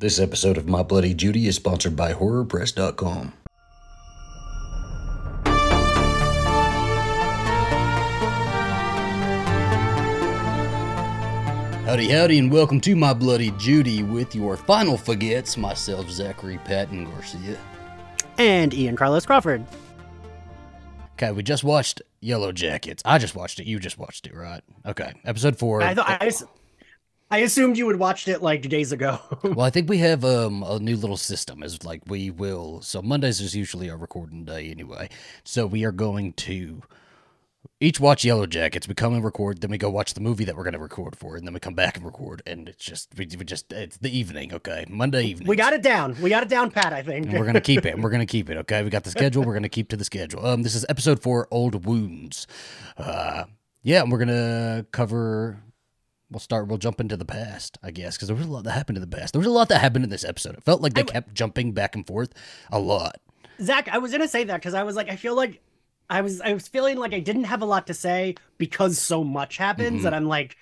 This episode of My Bloody Judy is sponsored by HorrorPress.com. Howdy, howdy, and welcome to My Bloody Judy with your final forgets, myself, Zachary Patton Garcia. and Ian Carlos Crawford. Okay, we just watched Yellow Jackets. I just watched it. You just watched it, right? Okay, episode four. I thought I, I assumed you had watched it like days ago. well, I think we have um, a new little system. Is like we will. So Mondays is usually our recording day anyway. So we are going to each watch Yellow Jackets. We come and record. Then we go watch the movie that we're going to record for, and then we come back and record. And it's just we, we just it's the evening. Okay, Monday evening. we got it down. We got it down, Pat. I think. And we're gonna keep it. And we're gonna keep it. Okay, we got the schedule. We're gonna keep to the schedule. Um, this is episode four, old wounds. Uh, yeah, and we're gonna cover. We'll start. We'll jump into the past, I guess, because there was a lot that happened in the past. There was a lot that happened in this episode. It felt like they I kept jumping back and forth a lot. Zach, I was gonna say that because I was like, I feel like I was I was feeling like I didn't have a lot to say because so much happens, Mhm. and I'm like,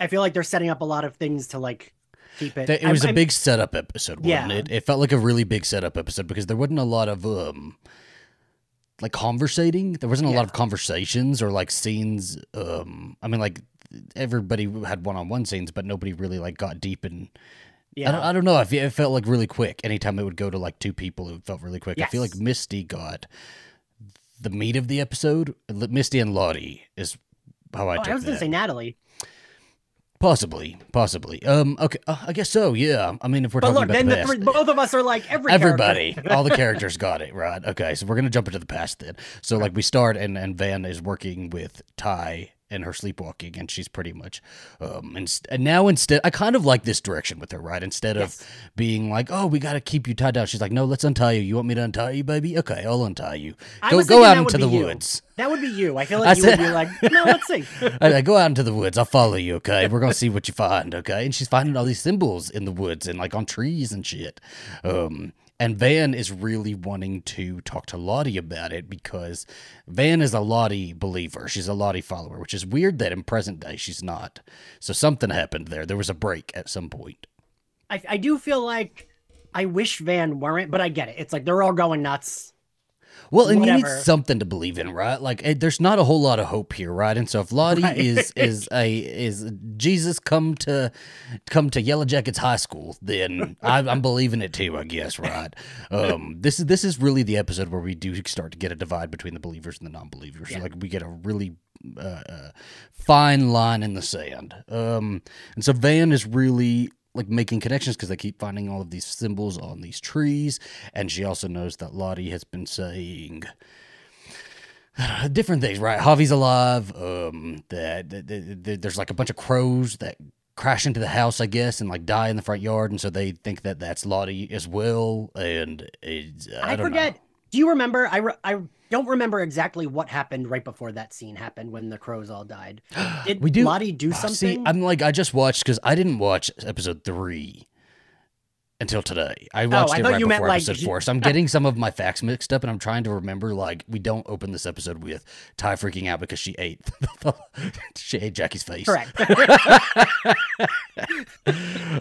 I feel like they're setting up a lot of things to like keep it. It I'm- was a I'm- big setup episode, wasn't Yeah. it? It felt like a really big setup episode because there wasn't a lot of um like conversating. There wasn't a Yeah. lot of conversations or like scenes. Um I mean like everybody had one on one scenes, but nobody really like got deep in Yeah. I don't, I don't know. I feel, it felt like really quick. Anytime it would go to like two people, it felt really quick. I feel like Misty got the meat of the episode. Misty and Lottie is how I Oh, I was gonna that. say Natalie, Possibly, possibly. Um, okay, uh, I guess so. Yeah. I mean, if we're but talking look, about then the the three, both of us are like every everybody, all the characters got it right. Okay, so we're gonna jump into the past then. So like we start, and and Van is working with Tai and her sleepwalking, and she's pretty much, um, and, and now instead, I kind of like this direction with her, right? Instead Yes. of being like, oh, we gotta keep you tied down, she's like, no, let's untie you. You want me to untie you, baby? Okay, I'll untie you. I Go go out into the you. woods. That would be you. I feel I like you said- would be like, no, let's see. I, I go out into the woods. I'll follow you. Okay, we're gonna see what you find. Okay, and she's finding all these symbols in the woods and like on trees and shit. Um, and Van is really wanting to talk to Lottie about it because Van is a Lottie believer. She's a Lottie follower, which is weird that in present day she's not. So something happened there. There was a break at some point. I, I do feel like I wish Van weren't, but I get it. It's like they're all going nuts. Well, and you need something to believe in, right? Like, eh, there's not a whole lot of hope here, right? And so, if Lottie Right. is is a is Jesus come to come to Yellow Jackets High School, then I, I'm believing it too, I guess, right? Um, this is this is really the episode where we do start to get a divide between the believers and the non-believers. Yeah. Like, we get a really uh, uh, fine line in the sand. Um, and so Van is really like making connections because they keep finding all of these symbols on these trees, and she also knows that Lottie has been saying different things, right? Javi's alive. Um, that, that- that there's like a bunch of crows that crash into the house, I guess, and like die in the front yard, and so they think that that's Lottie as well. And I, I, forget. Know. Do you remember? I, re- I don't remember exactly what happened right before that scene happened when the crows all died. Did We do- Lottie do Ah, something? See, I'm like I just watched because I didn't watch episode three until today. I watched Oh, I it right before like, episode you- four, so I'm getting some of my facts mixed up, and I'm trying to remember. Like, we don't open this episode with Tai freaking out because she ate she ate Jackie's face. Correct.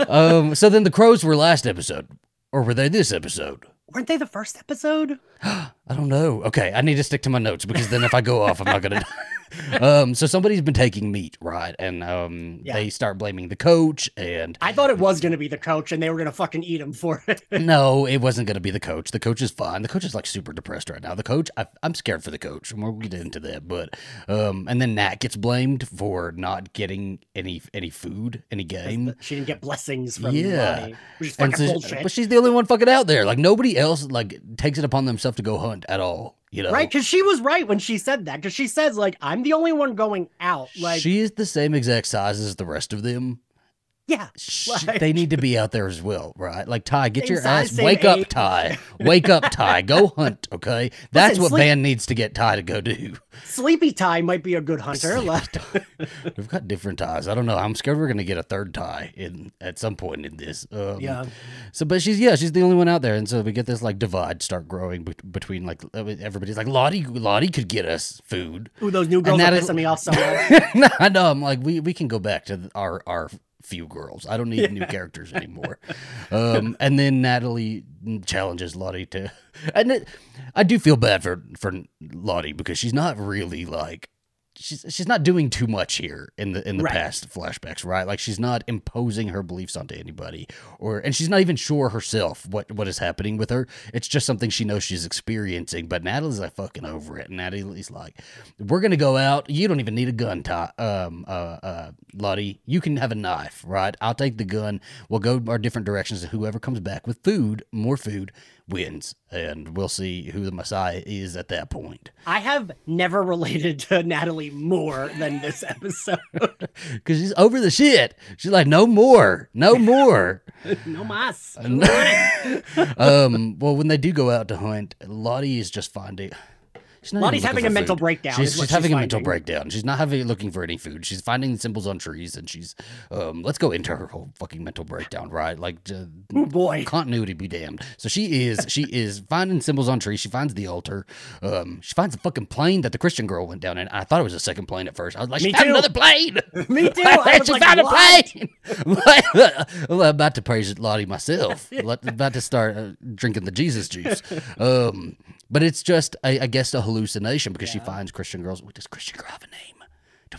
Um. So then the crows were last episode, or were they this episode? Weren't they the first episode? I don't know. Okay, I need to stick to my notes because then if I go off, I'm not gonna. um. So somebody's been taking meat, right? And um, Yeah. they start blaming the coach, and I thought it was going to be the coach and they were going to fucking eat him for it. no, it wasn't gonna be the coach. The coach is fine. The coach is like super depressed right now. The coach, I, I'm scared for the coach. and We'll get into that, but um, and then Nat gets blamed for not getting any any food, any game. she didn't get blessings from Yeah. Which is fucking so- bullshit. but she's the only one fucking out there. Like nobody else like takes it upon themselves to go hunt at all. You know, Right, because she was right when she said that. Because she says like, "I'm the only one going out." Like, she is the same exact size as the rest of them. Yeah, Like- they need to be out there as well, right? Like Tai, get your ass, wake up. Tai, wake up, Tai, go hunt, okay? That's Listen, what sleep- Van needs to get Tai to go do. Sleepy Tai might be a good hunter. We've got different ties. I don't know. I'm scared we're gonna get a third tie in at some point in this. Um, yeah, So, but she's yeah, she's the only one out there, and so we get this like divide start growing be- between like everybody's like Lottie, Lottie could get us food. ooh, those new girls that are is- pissing me off so much. no, I know. I'm like we we can go back to our our few girls. I don't need new characters anymore. Um, and then Natalie challenges Lottie to, and it, I do feel bad for for Lottie because she's not really like she's she's not doing too much here in the in the Right. past flashbacks, right? Like she's not imposing her beliefs onto anybody, or and she's not even sure herself what what is happening with her. It's just something she knows she's experiencing. But Natalie's like fucking over it. And Natalie's like, "We're gonna go out. You don't even need a gun, Tai, um, uh, uh, Lottie. You can have a knife, right? I'll take the gun. We'll go our different directions. And whoever comes back with food, more food, wins, and we'll see who the Messiah is at that point." I have never related to Natalie more than this episode. Because she's over the shit. She's like, no more, no more. no mas. um, well, when they do go out to hunt, Lottie is just finding. Lottie's having a mental food. breakdown She's, she's having she's a mental breakdown. She's not having looking for any food. She's finding symbols on trees, and she's. Um, let's go into her whole fucking mental breakdown, right? Like, uh, Oh boy. continuity be damned. So she is she is finding symbols on trees. She finds the altar. Um, she finds the fucking plane that the Christian girl went down in. I thought it was a second plane at first. I was like, Me she found another plane. Me too. I she like, found "What?" a plane. I'm about to praise Lottie myself. About to start uh, drinking the Jesus juice. Um, but it's just, I, I guess, a hallucination because she finds Christian girls. Does Christian girl have a name?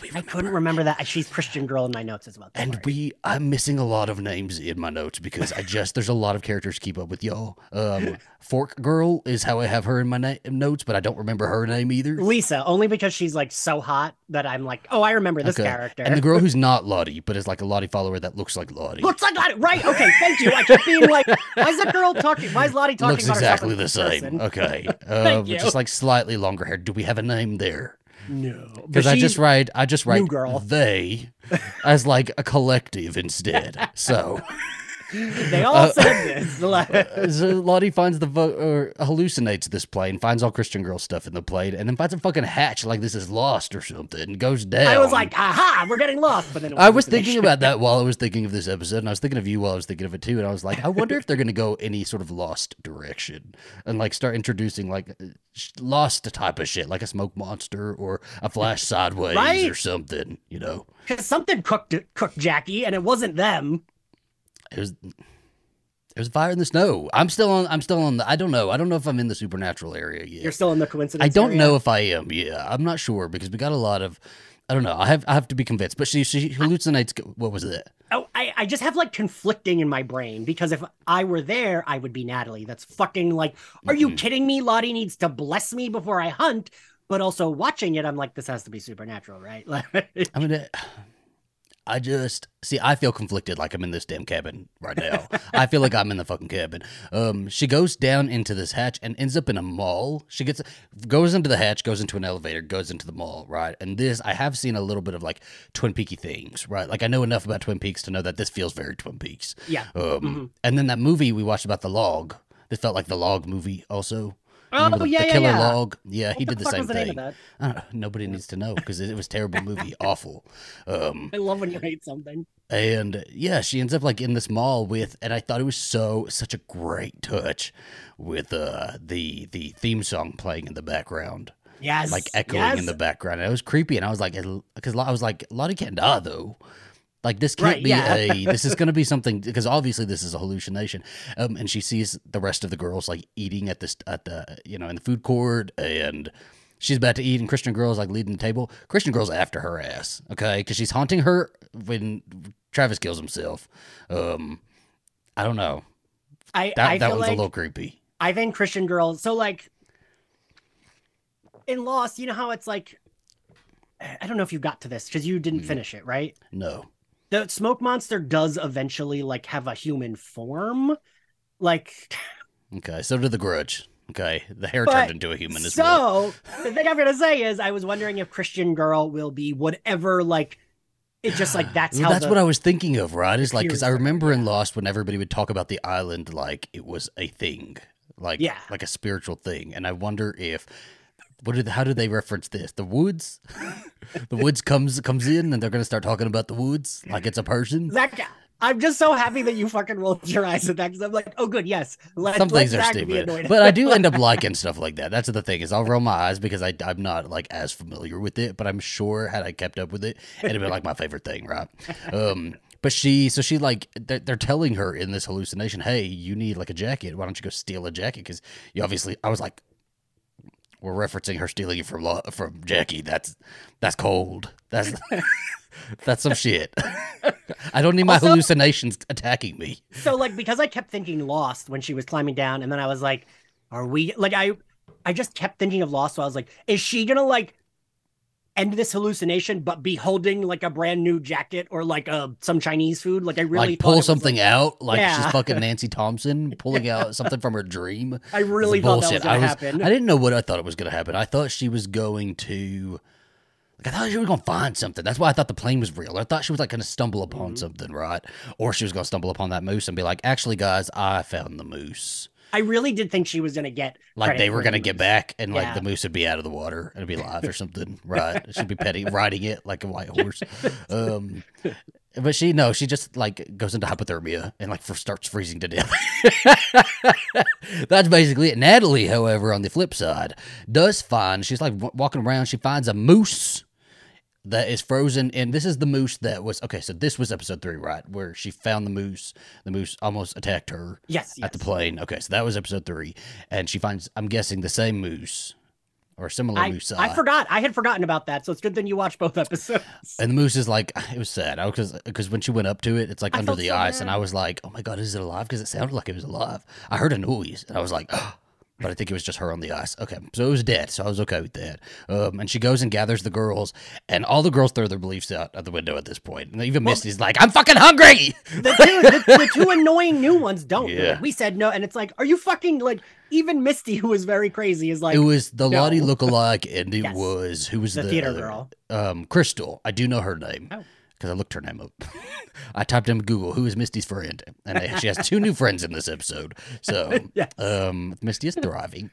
Do we I couldn't remember that. She's Christian girl in my notes as well. Don't And worry. we, I'm missing a lot of names in my notes because I just there's a lot of characters to keep up with y'all. Um, Fork Girl is how I have her in my na- notes, but I don't remember her name either. Lisa, only because she's like so hot that I'm like, oh, I remember this Okay. character. And the girl who's not Lottie, but is like a Lottie follower that looks like Lottie. Looks like Lottie. Right. Okay. Thank you. I kept being like, why is that girl talking? Why is Lottie talking looks about herself exactly the same. person? Okay, Thank um, you. just like slightly longer hair. Do we have a name there? No. Because I just write, I just write girl. they as like a collective instead. So. They all Uh, said this. Lottie finds the vo- or hallucinates this plane, finds all Christian girl stuff in the plane, and then finds a fucking hatch like this is lost or something, and goes down. I was like, aha, we're getting lost. But then it I was thinking about that while I was thinking of this episode, and I was thinking of you while I was thinking of it too, and I was like, I wonder if they're gonna go any sort of lost direction and like start introducing like uh, lost type of shit, like a smoke monster or a flash sideways Right. or something. You know, because something cooked cooked Jackie, and it wasn't them. It was. There's a fire in the snow. I'm still on. I'm still on the. I don't know. I don't know if I'm in the supernatural area yet. You're still in the coincidence. I don't area? know if I am. Yeah, I'm not sure because we got a lot of. I don't know. I have I have to be convinced. But she she hallucinates. What was it? Oh, I, I just have like conflicting in my brain because if I were there, I would be Natalie. That's fucking like, are you Mhm. kidding me? Lottie needs to bless me before I hunt. But also watching it, I'm like, this has to be supernatural, right? Like, I mean, it, I just see. I feel conflicted, like I'm in this damn cabin right now. I feel like I'm in the fucking cabin. Um, she goes down into this hatch and ends up in a mall. She gets goes into the hatch, goes into an elevator, goes into the mall, right? And this, I have seen a little bit of like Twin Peaky things, right? Like I know enough about Twin Peaks to know that this feels very Twin Peaks. yeah. Um, Mhm. and then that movie we watched about the log. This felt like the log movie also. Oh the, yeah, the yeah, killer yeah. log. Yeah, What he did the, same the name thing. of that? I don't. Nobody needs to know because it, it was a terrible movie, awful. Um, I love when you hate something. and yeah, she ends up like in this mall with, and I thought it was so such a great touch with uh the the theme song playing in the background, Yes. like echoing yes. in the background. And it was creepy, and I was like, because I was like, Lottie can't die though. Like this can't Right, be yeah. a. This is going to be something because obviously this is a hallucination. Um, and she sees the rest of the girls like eating at this at the you know in the food court, and she's about to eat, and Christian girl's like leading the table. Christian girl's after her ass, okay, because she's haunting her when Travis kills himself. Um, I don't know. I, That I that one's like a little creepy. I think Christian girls. So like in Lost, you know how it's like. I don't know if you got to this because you didn't Mm. finish it, right? No. The smoke monster does eventually like have a human form like Okay, so did the Grudge. Okay, the hair But- turned into a human as well. so the thing i'm gonna say is i was wondering if christian girl will be whatever like it just like that's Well, how that's the, what I was thinking of, right? Is like because I remember in Lost when everybody would talk about the island like it was a thing, like Yeah. like a spiritual thing, and I wonder if what did how do they reference this? The woods, the woods comes comes in, and they're gonna start talking about the woods like it's a person. Zach, i'm just so happy that you fucking rolled your eyes at that because i'm like oh good yes let, Some let things are Zach be stupid, but I do end up liking stuff like that. That's the thing is I'll roll my eyes because I I'm not like as familiar with it, but I'm sure had I kept up with it, it'd have been like my favorite thing, right? Um, But she, so she like they're, they're telling her in this hallucination, "Hey, you need like a jacket. Why don't you go steal a jacket? Because you obviously." I was like, "We're referencing her stealing it from Lo- from Jackie. That's that's cold. That's that's some shit. I don't need my Also- hallucinations attacking me. So like because I kept thinking Lost when she was climbing down, and then I was like, "Are we like I?" I just kept thinking of Lost, so I was like, "Is she gonna like end this hallucination, but be holding like a brand new jacket or like uh some Chinese food?" Like I really like pull something like- out, like Yeah. she's fucking Nancy Thompson pulling out something from her dream. I really thought that was gonna I was, happen. I didn't know what I thought it was going to happen. I thought she was going to, like, I thought she was going to find something. That's why I thought the plane was real. I thought she was like going to stumble upon Mhm. something, right? Or she was going to stumble upon that moose and be like, actually, guys, I found the moose. I really did think she was gonna get Like they were going to get back and like Yeah. the moose would be out of the water and it'd be alive or something, right? She'd be petting, riding it like a white horse. Um, but she no, she just like goes into hypothermia and like starts freezing to death. That's basically it. Natalie, however, on the flip side, does find she's like w- walking around. She finds a moose that is frozen, and this is the moose that was okay. So this was episode three, right, where she found the moose. The moose almost attacked her Yes, yes. at the plane. Okay, so that was episode three, and she finds I'm guessing the same moose or similar I, moose. I uh, forgot. I had forgotten about that, so it's good that you watched both episodes. And the moose is like, it was sad because because when she went up to it, it's like I under the so ice, and. I was like, oh my god, is it alive? Because it sounded like it was alive. I heard a noise, and I was like, oh, but I think it was just her on the ice. Okay, so it was dead, so I was okay with that. Um, and she goes and gathers the girls, and all the girls throw their beliefs out of the window at this point. And even Misty's like, I'm fucking hungry. The two, the, the two annoying new ones don't. Yeah. like, we said no, and it's like, are you fucking like? Even Misty, who was very crazy, is like it was the no. Lottie lookalike, and it Yes. was who was the, the, theater girl. Um, Crystal. I do know her name Oh. Because I looked her name up. I typed in Google who is Misty's friend, and they- she has two new friends in this episode. So, Yes. um, Misty is thriving.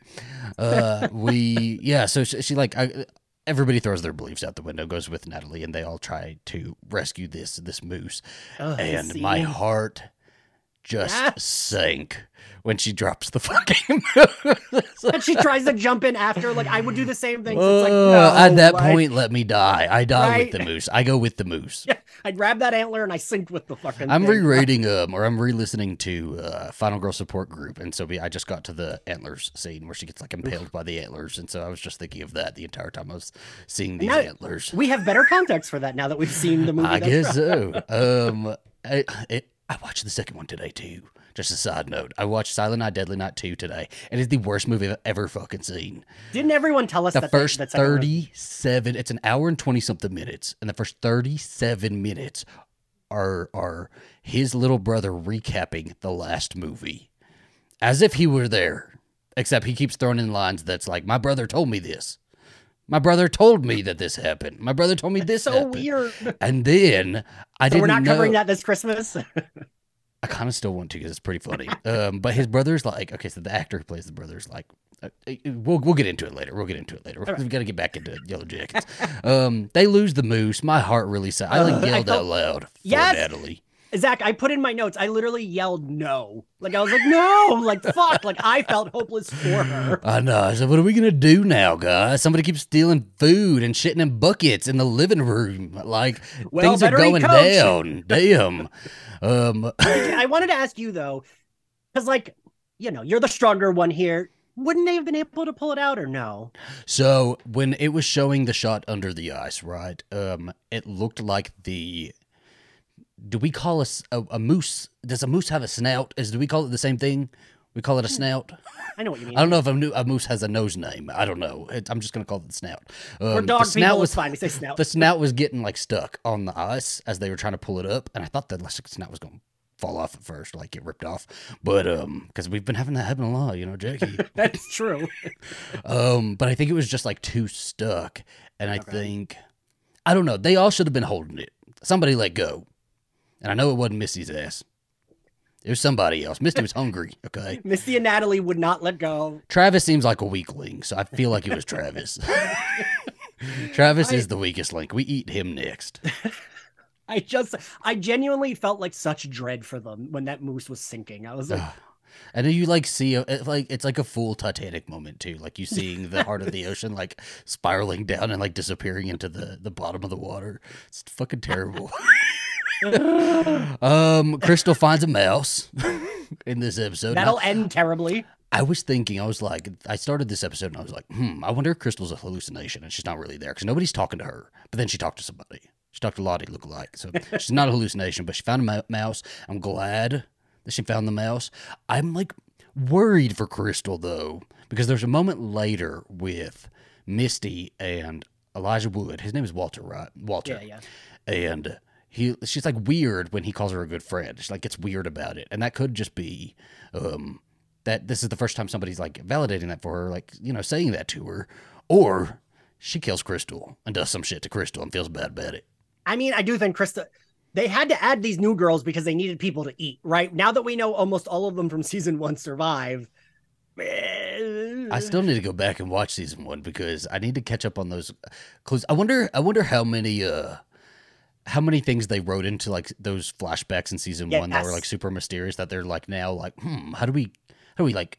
Uh, we yeah. So she, she like I, everybody throws their beliefs out the window, goes with Natalie, and they all try to rescue this this moose. This and my heart just Yes. sank when she drops the fucking moose. and she tries to jump in after. Like I would do the same thing. So it's like, no, at that like, point, let me die. I die Right? with the moose. I go with the moose. yeah, I grab that antler and I sink with the fucking. I'm thing. rereading um or I'm re-listening to uh Final Girl Support Group and so we, I just got to the antlers scene where she gets like impaled by the antlers and so I was just thinking of that the entire time I was seeing these Now- antlers. We have better context for that now that we've seen the movie. I guess dropped. so. Um I, it, I watched the second one today too. Just a side note. I watched Silent Night Deadly Night 2 today and it's the worst movie I've ever fucking seen. Didn't everyone tell us the that first that second one- 37 it's an hour and 20 something minutes and the first 37 minutes are are his little brother recapping the last movie as if he were there except he keeps throwing in lines that's like my brother told me this my brother told me that this happened my brother told me this so happened. weird. and then i So didn't we're not covering know, that this Christmas. I kind of still want to because it's pretty funny. Um, but his brother's like, okay, so the actor who plays the brother's like, uh, uh, we'll we'll get into it later. We'll get into it later. right. We've got to get back into Yellow Jackets. um, they lose the moose. My heart really sad. I like Ugh, I yelled felt- out loud for Yes! Natalie. Zach, I put in my notes. I literally yelled no. Like I was like no. Like fuck. Like I felt hopeless for her. I know. I said, what are we gonna do now, guys? Somebody keeps stealing food and shitting in buckets in the living room. Like Well, things are going down. Damn. Um, I wanted to ask you though, because like you know you're the stronger one here. Wouldn't they have been able to pull it out or no? So when it was showing the shot under the ice, right? Um, it looked like the. Do we call a moose? Does a moose have a snout? Is do we call it the same thing? We call it a snout. I know what you mean. I don't know if a, a moose has a nose name. I don't know. It, I'm just gonna call it the snout. Um, We're dog the snout was fine. We say snout. the snout was getting like stuck on the ice as they were trying to pull it up, and I thought the snout was gonna fall off at first, like get ripped off. But um, because we've been having that happen a lot, you know, Jackie. That's true. Um, but I think it was just like too stuck, and I Okay. think I don't know. They all should have been holding it. Somebody let go, and I know it wasn't Misty's ass. It was somebody else. Misty was hungry. Okay. Misty and Natalie would not let go. Travis seems like a weakling, so I feel like it was Travis. Travis I- is the weakest link. We eat him next. I just, I genuinely felt like such dread for them when that moose was sinking. I was like, And then you like see a, it, like it's like a full Titanic moment too. Like you seeing the heart of the ocean like spiraling down and like disappearing into the the bottom of the water. It's fucking terrible. um, Crystal finds a mouse in this episode. That'll end terribly. I was thinking, I was like, I started this episode and I was like, hmm, I wonder if Crystal's a hallucination and she's not really there because nobody's talking to her. But then she talked to somebody. She talked to Lottie lookalike. So she's not a hallucination, but she found a mouse. I'm glad that she found the mouse. I'm like worried for Crystal though, because there's a moment later with Misty and Elijah Wood. His name is Walter, right? Walter. Yeah, yeah. And he, she's like weird when he calls her a good friend. She like gets weird about it, and that could just be, um, that this is the first time somebody's like validating that for her, like you know, saying that to her, or she kills Crystal and does some shit to Crystal and feels bad about it. I mean, I do think Crystal. They had to add these new girls because they needed people to eat, right? Now that we know almost all of them from season one survive. eh, I still need to go back and watch season one because I need to catch up on those clues. I wonder, I wonder how many, uh, how many things they wrote into like those flashbacks in season one that were like super mysterious that they're like now like, hmm, how do we, how do we like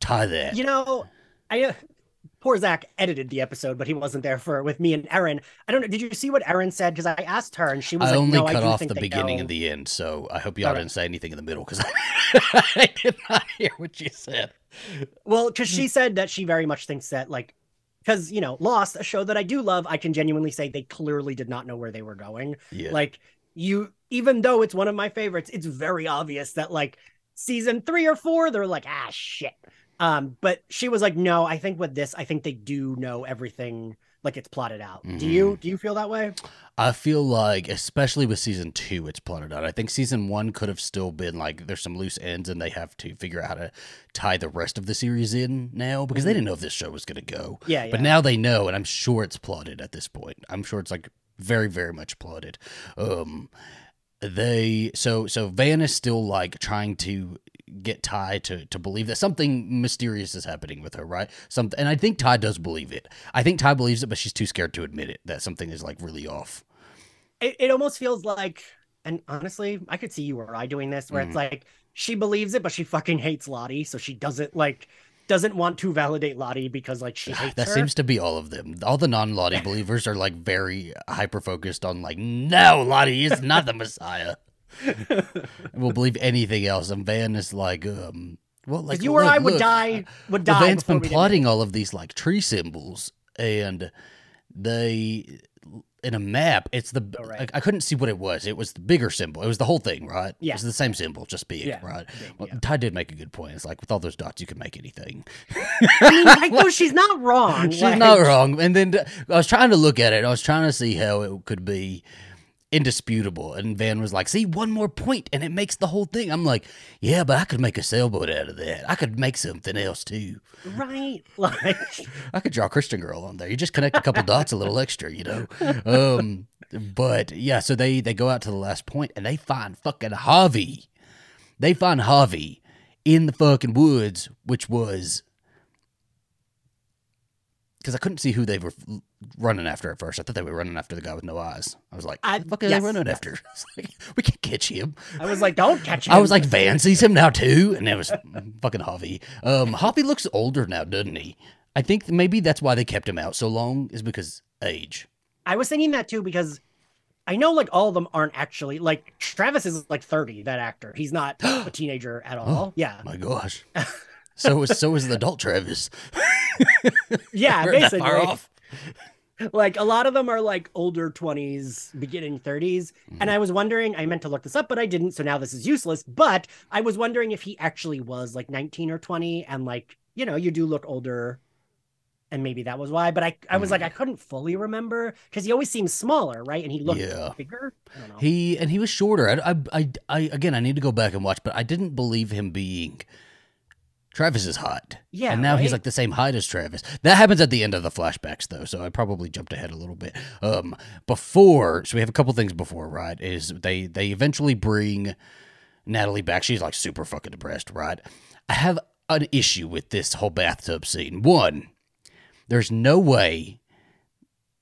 tie that? You know, I uh, poor Zach edited the episode, but he wasn't there for with me and Erin. I don't know. Did you see what Erin said? Because I asked her, and she was I like, only "No, I cut do off the beginning know." and the end, so I hope y'all didn't say anything in the middle because I did not hear what you said. Well, because she said that she very much thinks that, like, because, you know, Lost, a show that I do love, I can genuinely say they clearly did not know where they were going. Yeah, Like, you, even though it's one of my favorites, it's very obvious that, like, season three or four, they're like, ah, shit. Um, but she was like, no, I think with this, I think they do know everything like it's plotted out. Do you Mm-hmm. do you feel that way? I feel like, especially with season two, it's plotted out. I think season one could have still been like there's some loose ends, and they have to figure out how to tie the rest of the series in now because they didn't know if this show was going to go. Mm-hmm. Yeah, yeah. But now they know, and I'm sure it's plotted at this point. I'm sure it's like very, very much plotted. Um, they so so Van is still like trying to get Tai to to believe that something mysterious is happening with her, right? Something, and I think Tai does believe it. I think Tai believes it, but she's too scared to admit it that something is like really off. it, it almost feels like and honestly i could see you or i doing this where Mm. it's like she believes it but she fucking hates lottie so she doesn't like doesn't want to validate lottie because like she hates That her seems to be all of them. All the non Lottie believers are like very hyper focused on like, no, Lottie is not the Messiah. will believe anything else. And Van is like, um, well, like you or look, i would look, die would Well, die Van's been plotting all of these like tree symbols, and they in a map. It's the Oh, right. I, I couldn't see what it was. It was the bigger symbol. It was the whole thing, right? It Yeah. was the same symbol, just big, Yeah, right? big, well, yeah. Tai did make a good point. It's like with all those dots, you can make anything. I mean, like, though she's not wrong. She's like- not wrong. And then uh, I was trying to look at it. I was trying to see how it could be indisputable. And Van was like, "See, one more point, and it makes the whole thing." I'm like, "Yeah, but I could make a sailboat out of that. I could make something else too. Right? Like, I could draw Christian Girl on there. You just connect a couple dots, a little extra, you know." Um, but yeah, so they they go out to the last point, and they find fucking Javi. They find Javi in the fucking woods, which was because I couldn't see who they were running after at first. I thought they were running after the guy with no eyes. I was like, I- "What the fuck are yes, they running yes. after?" Like, we can't catch him. I was like, don't catch him. I was like, Van sees him now too, and it was fucking Javi. Um, looks older now, doesn't he? I think maybe that's why they kept him out so long is because age. I was thinking that too because I know like all of them aren't actually like Travis is like 30, that actor. He's not a teenager at all. Yeah. My gosh. So is so is the adult Travis. Yeah, basically. far off. Like a lot of them are like older 20s, beginning 30s. Mm-hmm. And I was wondering, I meant to look this up, but I didn't. So now this is useless. But I was wondering if he actually was like 19 or 20 and like, you know, you do look older. And maybe that was why. But I, I was like, I couldn't fully remember because he always seems smaller, right? And he looked Yeah. bigger. I don't know. He and he was shorter. I, I, I, I again, I need to go back and watch, but I didn't believe him being Travis is hot. Yeah, and now he's like the same height as Travis. That happens at the end of the flashbacks, though, so I probably jumped ahead a little bit. Um, before, so we have a couple things before, right? Is they they eventually bring Natalie back. She's like super fucking depressed, right? I have an issue with this whole bathtub scene. One, there's no way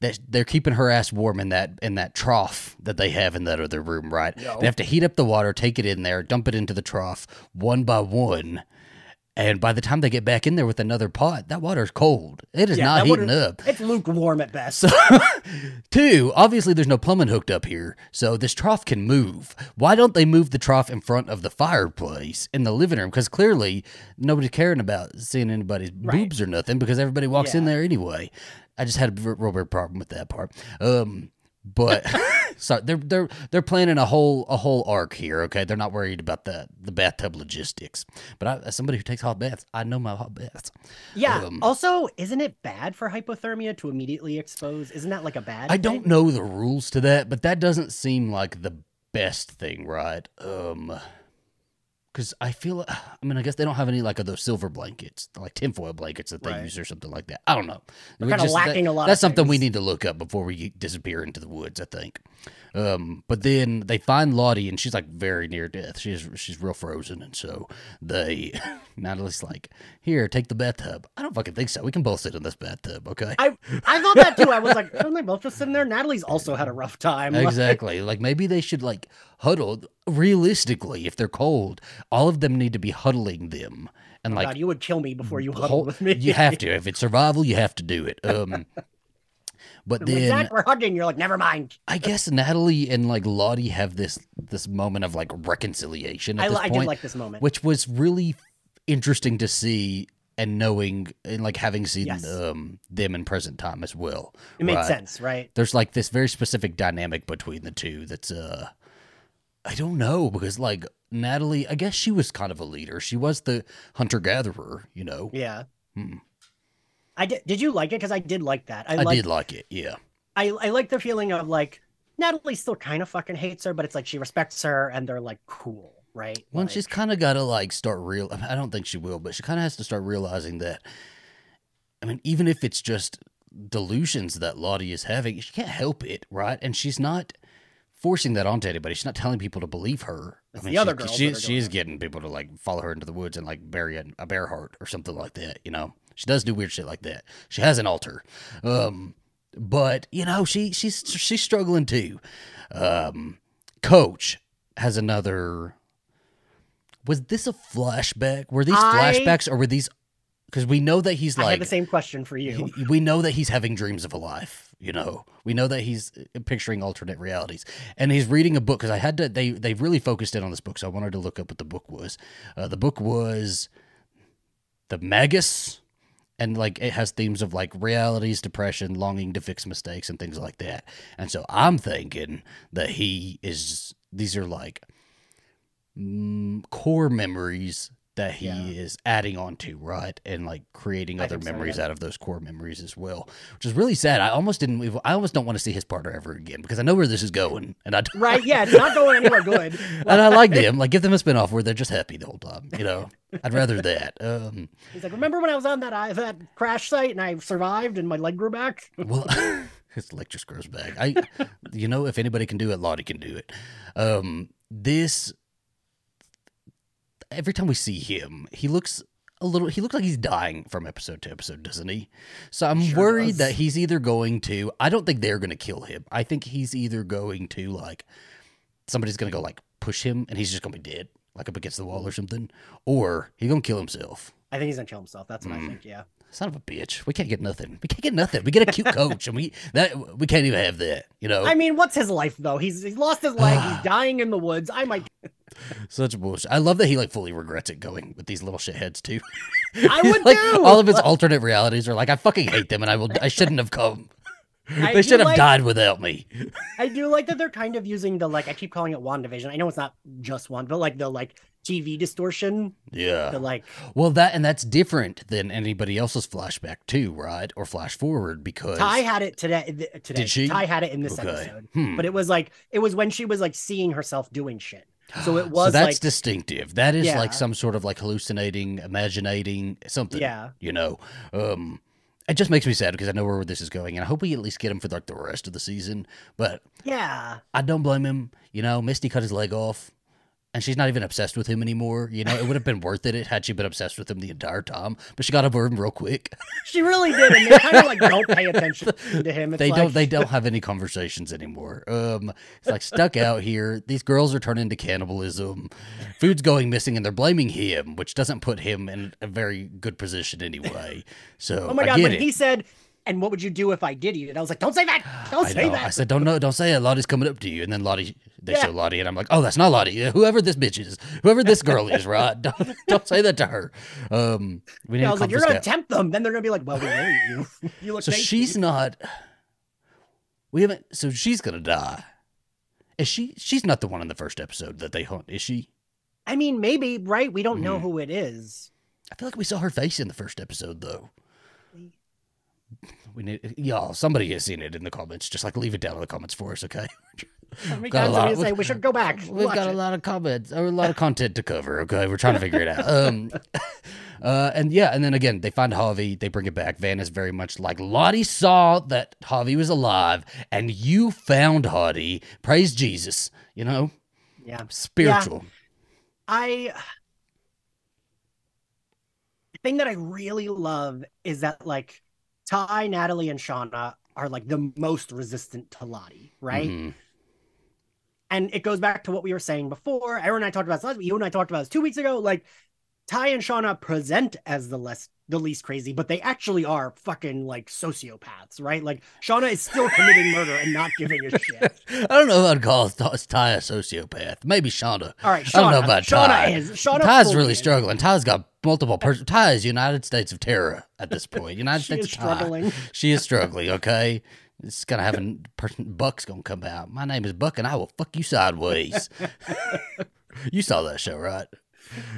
that they're keeping her ass warm in that in that trough that they have in that other room, right? No. They have to heat up the water, take it in there, dump it into the trough one by one, And by the time they get back in there with another pot, that water's cold. It is Yeah, not heating water- up. It's lukewarm at best. Two, obviously there's no plumbing hooked up here, so this trough can move. Why don't they move the trough in front of the fireplace in the living room? Because clearly nobody's caring about seeing anybody's Right. boobs or nothing because everybody walks in there anyway. I just had a real big problem with that part. Um, but sorry, they're they're they're planning a whole a whole arc here. Okay, they're not worried about the the bathtub logistics. But I, as somebody who takes hot baths, I know my hot baths. yeah. Um, also, isn't it bad for hypothermia to immediately expose? Isn't that like a bad? I don't know the rules to that, but that doesn't seem like the best thing, right? Um, because I feel, I mean, I guess they don't have any like of those silver blankets, like tinfoil blankets that they Right. use or something like that. I don't know. They're We kinda just- that- lacking a lot of That's something we need to look up before we disappear into the woods. I think. Um, but then they find Lottie, and she's like very near death. She's she's real frozen, and so they Natalie's like, "Here, take the bathtub." I don't fucking think so. We can both sit in this bathtub, okay? I I thought that too. I was like, aren't they both just sit in there? Natalie's also had a rough time. Exactly. Like maybe they should like huddle. Realistically, if they're cold, all of them need to be huddling them. And like God, you would kill me before you huddle with me. you have to. If it's survival, you have to do it. Um but like, then Zach, we're hugging. You're like, never mind. I guess Natalie and like Lottie have this this moment of like reconciliation at I, I point, did like this moment. which was really interesting to see and knowing and like having seen Yes. um them in present time as well. it made right? sense, right? there's like this very specific dynamic between the two that's uh I don't know because like Natalie, I guess she was kind of a leader. She was the hunter gatherer, you know. Yeah. Hmm. I did. Did you like it? Because I did like that. I, I like. did like it, yeah. I I like the feeling of like Natalie still kind of fucking hates her, but it's like she respects her, and they're like cool, right? Well, Like, she's kind of got to like start real. I don't think she will, but she kind of has to start realizing that. I mean, even if it's just delusions that Lottie is having, she can't help it, right? And she's not forcing that onto anybody. She's not telling people to believe her. It's I mean, the other she's- girls she, she is getting people to like follow her into the woods and like bury a, a bear heart or something like that. You know, she does do weird shit like that. She has an altar, um, but you know, she she's she's struggling too. Um, Coach has another. Was this a flashback? Were these I- flashbacks or were these? Because we know that he's I like had the same question for you. he- we know that he's having dreams of a life you know we know that he's picturing alternate realities and he's reading a book because i had to they they really focused in on this book so i wanted to look up what the book was uh, the book was the magus and like it has themes of like realities depression longing to fix mistakes and things like that and so i'm thinking that he is these are like mm, core memories that he Yeah. is adding on to right and like creating other think so, memories yeah. out of those core memories as well which is really sad i almost didn't i almost don't want to see his partner ever again because i know where this is going and i don't- right? Yeah, it's not going anywhere good. and i like them like give them a spin-off where they're just happy the whole time you know i'd rather that um He's like, remember when I was on that I, that crash site and I survived and my leg grew back? Well, his leg just grows back. I, you know, if anybody can do it, Lottie can do it. Um, this every time we see him, he looks a little. He looks like he's dying from episode to episode, doesn't he? So I'm Sure worried does. that he's either going to. I don't think they're going to kill him. I think he's either going to like somebody's going to go like push him, and he's just going to be dead, like up against the wall or something, or he to kill himself. I think he's gonna kill himself. That's what Mm. I think. Yeah. Son of a bitch. We can't get nothing. We can't get nothing. We get a cute coach and we that we can't even have that, you know. I mean, what's his life though? He's he's lost his leg. he's dying in the woods. I might. Such bullshit. I love that he like fully regrets it going with these little shitheads too. I would like too. all of his alternate realities are like I fucking hate them and I will I shouldn't have come. I they should have like- died without me. I do like that they're kind of using the like I keep calling it WandaVision. I know it's not just one, but like the like TV distortion. Yeah. The like Well, that and that's different than anybody else's flashback too, right? Or flash forward because Tai had it today. th- Today, Did she? Tai had it in this Okay. episode, Hmm. but it was like it was when she was like seeing herself doing shit. So it was so that's like distinctive. That is Yeah. like some sort of like hallucinating, imaginating something. yeah, you know um it just makes me sad because i know where this is going and i hope we at least get him for like the rest of the season but yeah. i don't blame him you know misty cut his leg off and she's not even obsessed with him anymore. You know, it would have been worth it had she been obsessed with him the entire time, but she got over him real quick. She really did, and they kind of like don't pay attention to him. It's they like, don't they don't have any conversations anymore. Um, it's like stuck out here. These girls are turning to cannibalism. Food's going missing, and they're blaming him, which doesn't put him in a very good position anyway. So Oh my god, when it. he said, "And what would you do if I did eat it?" I was like, "Don't say that! Don't I say know. that!" I said, "Don't know, don't say it." Lottie's coming up to you, and then Lottie, they Yeah. show Lottie, and I'm like, "Oh, that's not Lottie. Whoever this bitch is, whoever this girl is, right? Don't, don't say that to her." Um, we need I was like, "You're gonna tempt them." Then they're gonna be like, "Well, we know you. you look So tasty." she's not. We haven't. So she's gonna die. Is she? She's not the one in the first episode that they hunt, is she? I mean, maybe right? We don't know Mhm. who it is. I feel like we saw her face in the first episode, though. We need y'all. Somebody has seen it in the comments. Just like leave it down in the comments for us, okay? How many Got a lot- we say we should go back? We've watch got a lot of comments or a lot of content to cover. Okay, we're trying to figure it out. Um, uh, and yeah, and then again, they find Javi. They bring it back. Van is very much like Lottie saw that Javi was alive, and you found Javi. Praise Jesus. You know, Yeah. spiritual. I the thing that I really love is that like Tai, Natalie, and Shauna are like the most resistant to Lottie, right? Mhm. And it goes back to what we were saying before. Erin and I talked about this last week. You and I talked about this two weeks ago. Like Tai and Shauna present as the less the least crazy, but they actually are fucking like sociopaths, right? Like Shauna is still committing murder and not giving a shit. I don't know if I'd call Tai a sociopath. Maybe Shauna. All right, Shauna. I don't know about Shauna Tai. is. Shauna Tai's fully really struggling. Tai's got multiple person. Tai is United States of Tara at this point. United She States is of Tai. struggling. She is struggling. Okay, it's gonna have a person. Buck's gonna come out. My name is Buck, and I will fuck you sideways. you saw that show, right?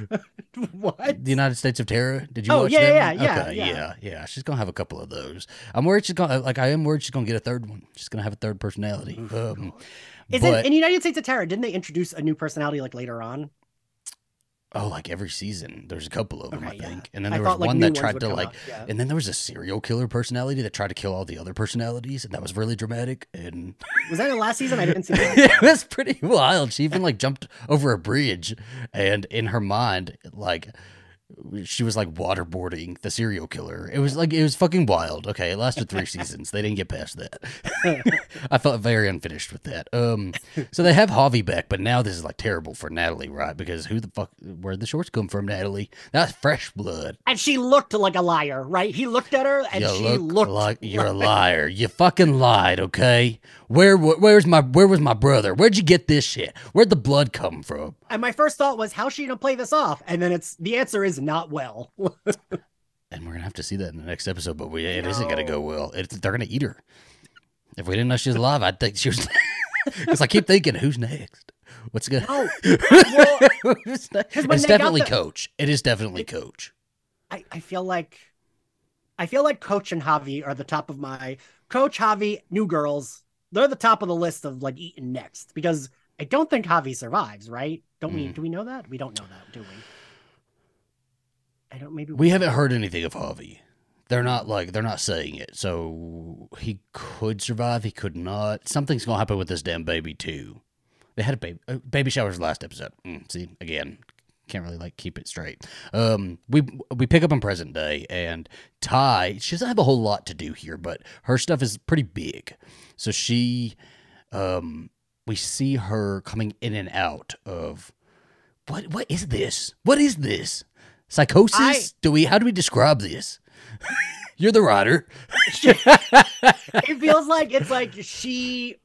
what? The United States of Tara. Did you Oh, watch yeah, that? yeah, okay, yeah. yeah, yeah. She's gonna have a couple of those. I'm worried she's gonna like. I am worried she's gonna get a third one. She's gonna have a third personality. Um, Is but, it in United States of Tara? Didn't they introduce a new personality like later on? Oh, like every season, there's a couple of them, Okay, I yeah. think. And then I there was thought, like, one that tried to like yeah. And then there was a serial killer personality that tried to kill all the other personalities, and that was really dramatic. And Was that in the last season? I didn't see that. it was pretty wild. She even like jumped over a bridge, and in her mind, like she was like waterboarding the serial killer. It was like it was fucking wild. Okay, it lasted three seasons. They didn't get past that. I felt very unfinished with that. Um, so they have Javi back, but now this is like terrible for Natalie, right? Because who the fuck? Where the shorts come from, Natalie? That's fresh blood. And she looked like a liar, right? He looked at her and you she look looked like you're a liar. You fucking lied, okay? Where wh- where's my where was my brother? Where'd you get this shit? Where'd the blood come from? And my first thought was, how's she gonna play this off? And then it's the answer is not well. And we're gonna have to see that in the next episode, but we, it not gonna go well. It, they're gonna eat her. If we didn't know she was alive, I'd think she was. Because I keep thinking, who's next? What's good? Oh, no. Well, Who's next? when It's definitely the- Coach. It is definitely Coach. I, I feel like I feel like Coach and Javi are the top of my Coach Javi, new girls. They're the top of the list of like eating next because I don't think Javi survives, right? Don't we Mm. do we know that? We don't know that, do we? I don't maybe We haven't heard anything of Javi. They're not like they're not saying it. So he could survive. He could not. Something's gonna happen with this damn baby too. They had a baby uh, baby showers last episode. Mm, see again, can't really like keep it straight. Um, we we pick up on present day, and Tai she doesn't have a whole lot to do here, but her stuff is pretty big. So she, um, we see her coming in and out of what what is this? What is this? Psychosis? I- do we how do we describe this? You're the writer. it feels like it's like she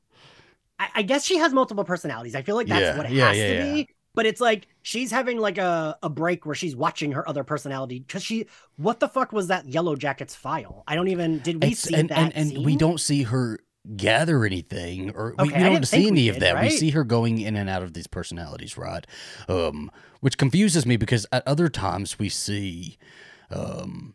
I, I guess she has multiple personalities. I feel like that's Yeah, what it yeah, has yeah, to be. But it's like she's having like a, a break where she's watching her other personality because she what the fuck was that yellow jacket's file? I don't even did we It's- see and, that and, and we don't see her gather anything or we, Okay, we I don't see any we of did, that. We see her going in and out of these personalities right? Um which confuses me because at other times we see um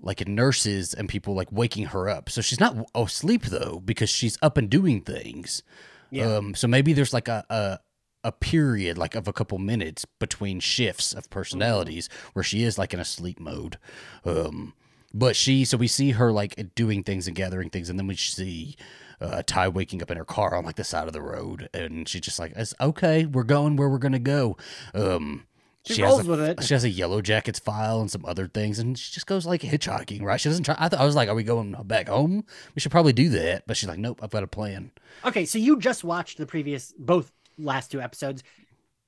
like nurses and people like waking her up. So she's not asleep though because she's up and doing things. Yeah. um so maybe there's like a, a a period like of a couple minutes between shifts of personalities where she is like in a sleep mode. Um but she so we see her like doing things and gathering things and then we see uh, Tai waking up in her car on like the side of the road, and she's just like, "It's okay, we're going where we're gonna go." Um, She has rolls a, with it. She has a yellow jackets file and some other things, and she just goes like hitchhiking. Right? She doesn't try. I, th- I was like, "Are we going back home? We should probably do that." But she's like, "Nope, I've got a plan." Okay, so you just watched the previous both last two episodes.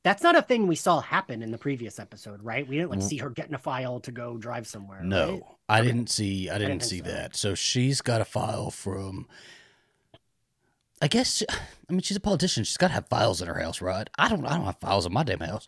That's not a thing we saw happen in the previous episode, right? We didn't like mm. see her getting a file to go drive somewhere. No, right? I Okay. didn't see. I didn't, didn't see so. that. So she's got a file from. I guess. I mean, she's a politician. She's got to have files in her house, right? I don't. I don't have files in my damn house.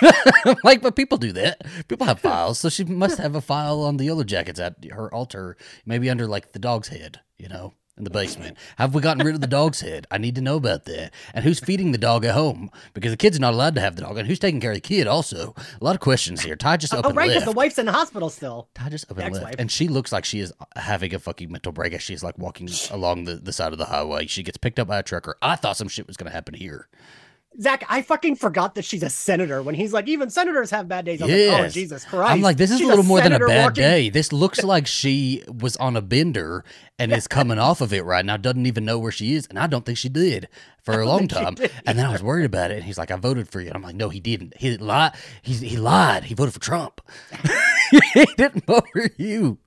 like, but people do that. People have files, so she must have a file on the yellow jackets at her altar, maybe under like the dog's head. You know. In the basement. Have we gotten rid of the dog's head? I need to know about that. And who's feeding the dog at home? Because the kid's not allowed to have the dog. And who's taking care of the kid also? A lot of questions here. Tai just oh, opened up Oh, and right, because left. the wife's in the hospital still. Tai just up and left, and she looks like she is having a fucking mental break as she's like walking along the, the side of the highway. She gets picked up by a trucker. I thought some shit was gonna happen here. Zach, I fucking forgot that she's a senator when he's like, even senators have bad days. I'm like, oh, Jesus Christ. I'm like, this is She's a little more than a bad walking- day. This looks like she was on a bender and is coming off of it right now. Doesn't even know where she is, and I don't think she did for a long time. And then I was worried about it, and he's like, "I voted for you." And I'm like, "No, he didn't. He lied. He he lied. He voted for Trump. he didn't vote for you."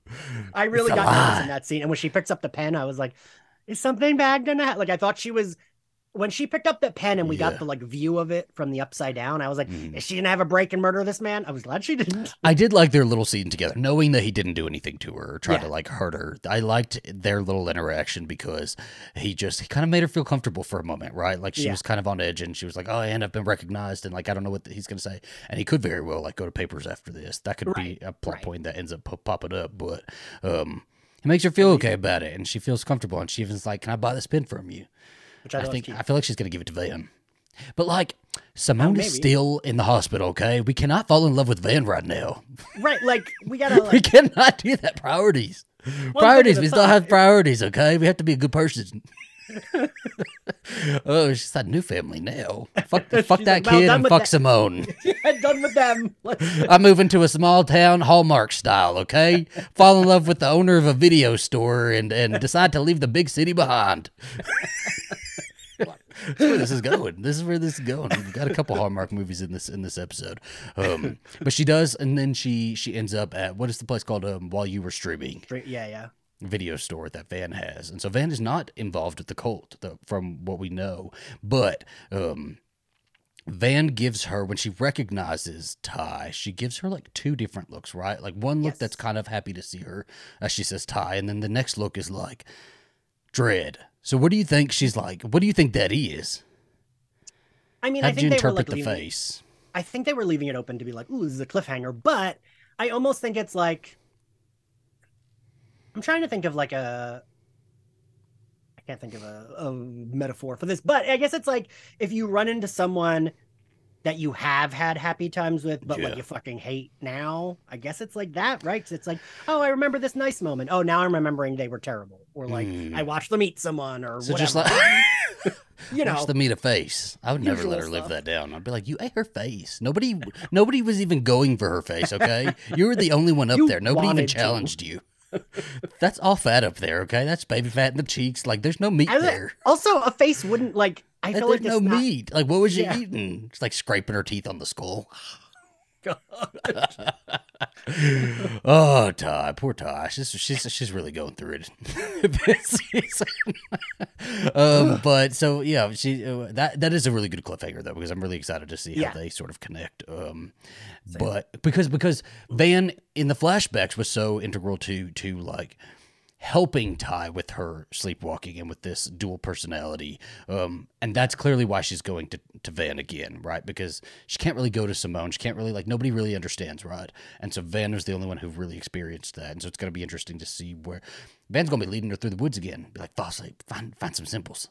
I really It's a got nervous in that scene. And when she picks up the pen, I was like, is something bad gonna happen? Like, I thought she was. When she picked up the pen and we Yeah. got the like view of it from the upside down, I was like, Mm. is she gonna have a break and murder this man? I was glad she didn't. I did like their little scene together, knowing that he didn't do anything to her or try Yeah. to like hurt her. I liked their little interaction because he just he kind of made her feel comfortable for a moment, right? Like she Yeah. was kind of on edge and she was like, "Oh, and I've been recognized," and like I don't know what he's gonna say, and he could very well like go to papers after this. That could Right, be a plot right. point that ends up po- popping up, but um. it makes her feel okay about it, and she feels comfortable. And she even's like, "Can I buy this pen from you?" Which I, I think I feel like she's gonna give it to Van. But like Simone is still in the hospital. Okay, we cannot fall in love with Van right now. right. Like we gotta we cannot do that. Priorities. priorities. We still have priorities. Okay, we have to be a good person. oh, she's got a new family now. Fuck, fuck that like, kid and fuck that." Simone. done with them. I'm moving to a small town Hallmark style. Okay, fall in love with the owner of a video store and and decide to leave the big city behind. Where this is going. This is where this is going. We've got a couple Hallmark movies in this in this episode, um, but she does, and then she she ends up at what is the place called? Um, while you were streaming, yeah, yeah. video store that Van has, and so Van is not involved with the cult, the, from what we know. But um, Van gives her when she recognizes Tai, she gives her like two different looks, right? Like one look Yes. that's kind of happy to see her as she says Tai, and then the next look is like dread. So what do you think she's like? What do you think that is? I mean, How I think you they were like interpret the leaving, face? I think they were leaving it open to be like, ooh, this is a cliffhanger. But I almost think it's like I'm trying to think of like a I can't think of a, a metaphor for this, but I guess it's like if you run into someone that you have had happy times with, but Yeah. like you fucking hate now. I guess it's like that, right? 'Cause it's like, oh, I remember this nice moment. Oh, now I'm remembering they were terrible, or like Mm. I watched them eat someone, or So whatever. just like you know, watch them eat a face. I would never let her live that down. I'd be like, you ate her face. Nobody, nobody was even going for her face. Okay, you were the only one up You there. Nobody even wanted to. challenged you. That's all fat up there. Okay, that's baby fat in the cheeks. Like, there's no meat I- there. also a face wouldn't like. I There's feel like no not- meat. Like, what was she Yeah. eating? It's like scraping her teeth on the skull. oh, Tai, poor Tai. She's she's she's really going through it um, but so yeah, she uh, that that is a really good cliffhanger though because I'm really excited to see how they sort of connect. Um, but because because Van in the flashbacks was so integral to to like helping Tai with her sleepwalking and with this dual personality. Um, and that's clearly why she's going to, to Van again, right? Because she can't really go to Simone. She can't really, like, nobody really understands, right? And so Van is the only one who really experienced that. And so it's going to be interesting to see where Van's going to be leading her through the woods again. Be like, fall asleep, find, find some simples,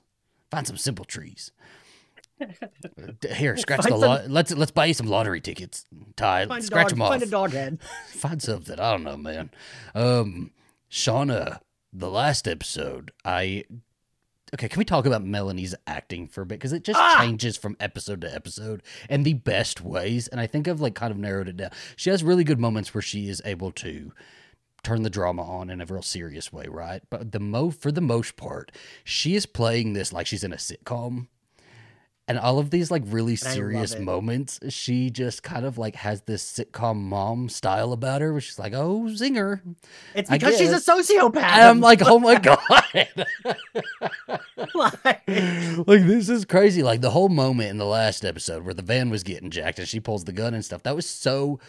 find some simple trees. Here, scratch Find the lot. Let's let's buy you some lottery tickets, Tai. Find scratch dog, them off Find a dog head. find something. I don't know, man. Um, Shauna, the last episode, I okay. Can we talk about Melanie's acting for a bit because it just Ah! changes from episode to episode in the best ways, and I think I've like kind of narrowed it down. She has really good moments where she is able to turn the drama on in a real serious way, right? But the mo for the most part, she is playing this like she's in a sitcom. And all of these like really love serious moments, she just kind of like has this sitcom mom style about her where she's like, "Oh, zinger." It's because she's a sociopath. And I'm like, "Oh my god." Like- like this is crazy. Like the whole moment in the last episode where the van was getting jacked and she pulls the gun and stuff. That was so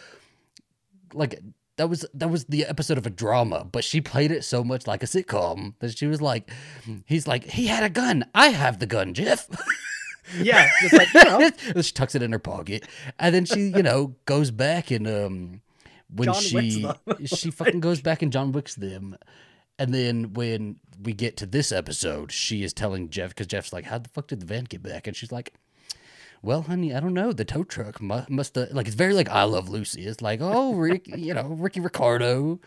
like that was that was the episode of a drama, but she played it so much like a sitcom that she was like, he's like, he had a gun. I have the gun, Jeff. yeah, just like you know, she tucks it in her pocket, and then she, you know, goes back and um, when John she she fucking goes back and John Wicks them, and then when we get to this episode, she is telling Jeff because Jeff's like, "How the fuck did the van get back?" And she's like. Well, honey, I don't know. The tow truck mu- must have like it's very like I Love Lucy. It's like, oh, Rick, you know, Ricky Ricardo.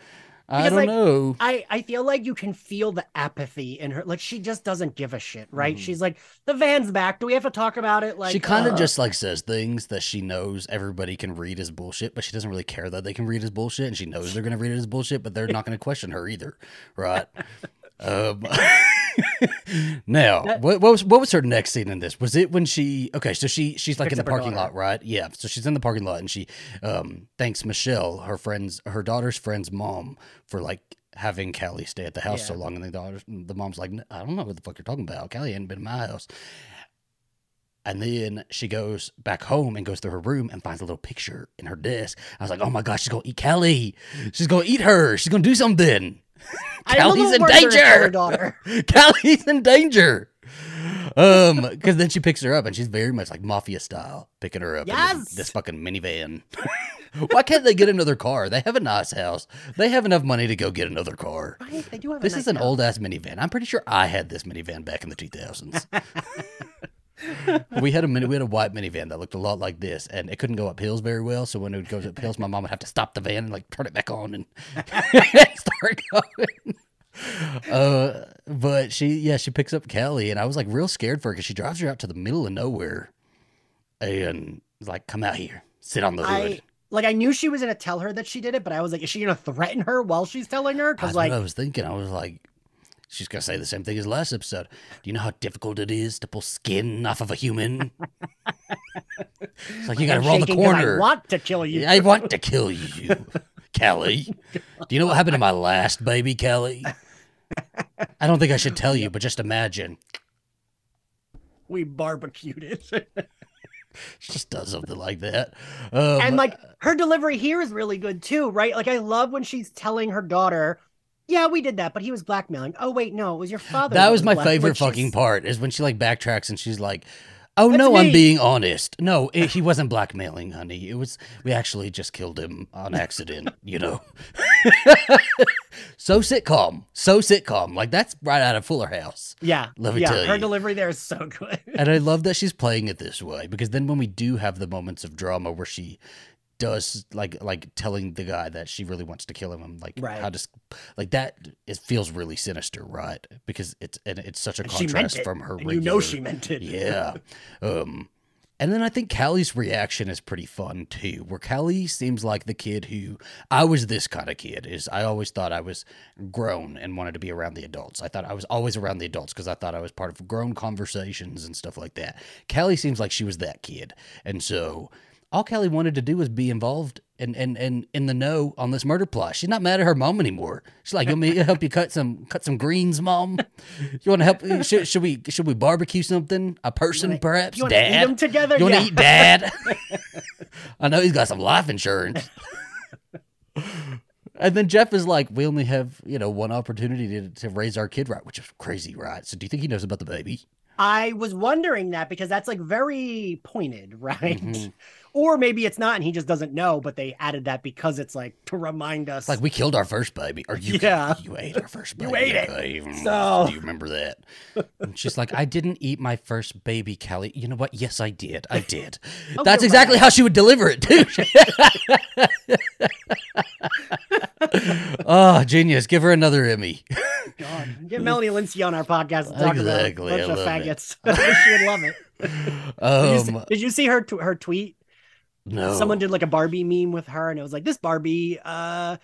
I don't like, know. I, I feel like you can feel the apathy in her. Like she just doesn't give a shit, right? Mhm. She's like, the van's back. Do we have to talk about it? Like she kind of uh, just like says things that she knows everybody can read as bullshit, but she doesn't really care that they can read as bullshit, and she knows they're gonna read it as bullshit, but they're not gonna question her either, right? um, now, what, what was what was her next scene in this? Was it when she? Okay, so she she's like in the parking lot, right? Yeah, so she's in the parking lot, and she um thanks Michelle, her friend's her daughter's friend's mom, for like having Callie stay at the house so long, and the daughter the mom's like, I don't know what the fuck you're talking about. Callie hadn't been in my house. And then she goes back home and goes to her room and finds a little picture in her desk. I was like, oh my gosh, she's going to eat Kelly. She's going to eat her. She's going to do something. I'm a little Callie's in danger. her daughter. Callie's in danger. Um, because then she picks her up and she's very much like mafia style, picking her up in Yes. this, this fucking minivan. Why can't they get another car? They have a nice house. They have enough money to go get another car. Right, they do have a This nice is an old ass minivan. I'm pretty sure I had this minivan back in the 2000s. We had a mini, we had a white minivan that looked a lot like this, and it couldn't go up hills very well. So when it would go up hills, my mom would have to stop the van and like turn it back on and start going. Uh, but she, yeah, she picks up Kelly, and I was like real scared for her because she drives her out to the middle of nowhere, and like, come out here, sit on the hood. I like I knew she was gonna tell her that she did it, but I was like, is she gonna threaten her while she's telling her? Because like what I was thinking. I was like, she's gonna say the same thing as last episode. Do you know how difficult it is to pull skin off of a human? it's like you gotta roll the corner. I want to kill you. I want to kill you, Kelly. Do you know what happened to my last baby, Kelly? I don't think I should tell you, but just imagine. We barbecued it. She just does something like that. Um, and like her delivery here is really good too, right? Like I love when she's telling her daughter, "Yeah, we did that, but he was blackmailing." Oh wait, no, it was your father. that was my black- favorite is- fucking part is when she like backtracks and she's like, "Oh That's no, I'm being honest. No, it, he wasn't blackmailing, honey. It was we actually just killed him on accident. you know." so sitcom, so sitcom. Like that's right out of Fuller House. Yeah, Let me yeah, tell her delivery there is so good. And I love that she's playing it this way because then when we do have the moments of drama where she does like like telling the guy that she really wants to kill him, I'm like Right. how does like that it feels really sinister, right? Because it's and it's such a And contrast from her and you know she meant it. yeah. Um and then I think Callie's reaction is pretty fun too, where Callie seems like the kid who I was this kind of kid. Is I always thought I was grown and wanted to be around the adults. I thought I was always around the adults because I thought I was part of grown conversations and stuff like that. Callie seems like she was that kid, and so all Callie wanted to do was be involved and and and in the know on this murder plot. She's not mad at her mom anymore. She's like, "You want me to help you cut some cut some greens, mom? You want to help? Should, should we should we barbecue something? A person, wanna- perhaps? You want to eat Dad, them together? you want to yeah. eat dad? I know he's got some life insurance. and then Jeff is like, we only have, you know, one opportunity to, to raise our kid right, which is crazy, right? So do you think he knows about the baby? I was wondering that because that's like very pointed, right? Mhm. Or maybe it's not and he just doesn't know, but they added that because it's like to remind us. Like we killed our first baby. Or you Yeah. you ate our first baby. You ate it. Mm, So- do you remember that? And she's like, I didn't eat my first baby, Kelly. You know what? Yes, I did. I did. Oh, That's exactly how she would deliver it too. oh, genius. Give her another Emmy. God, get Melanie Lynskey on our podcast and talk Exactly, I about a bunch of love it. faggots. she would love it. Did, you see, Um, did you see her t- her tweet? No. Someone did like a Barbie meme with her, and it was like this Barbie uh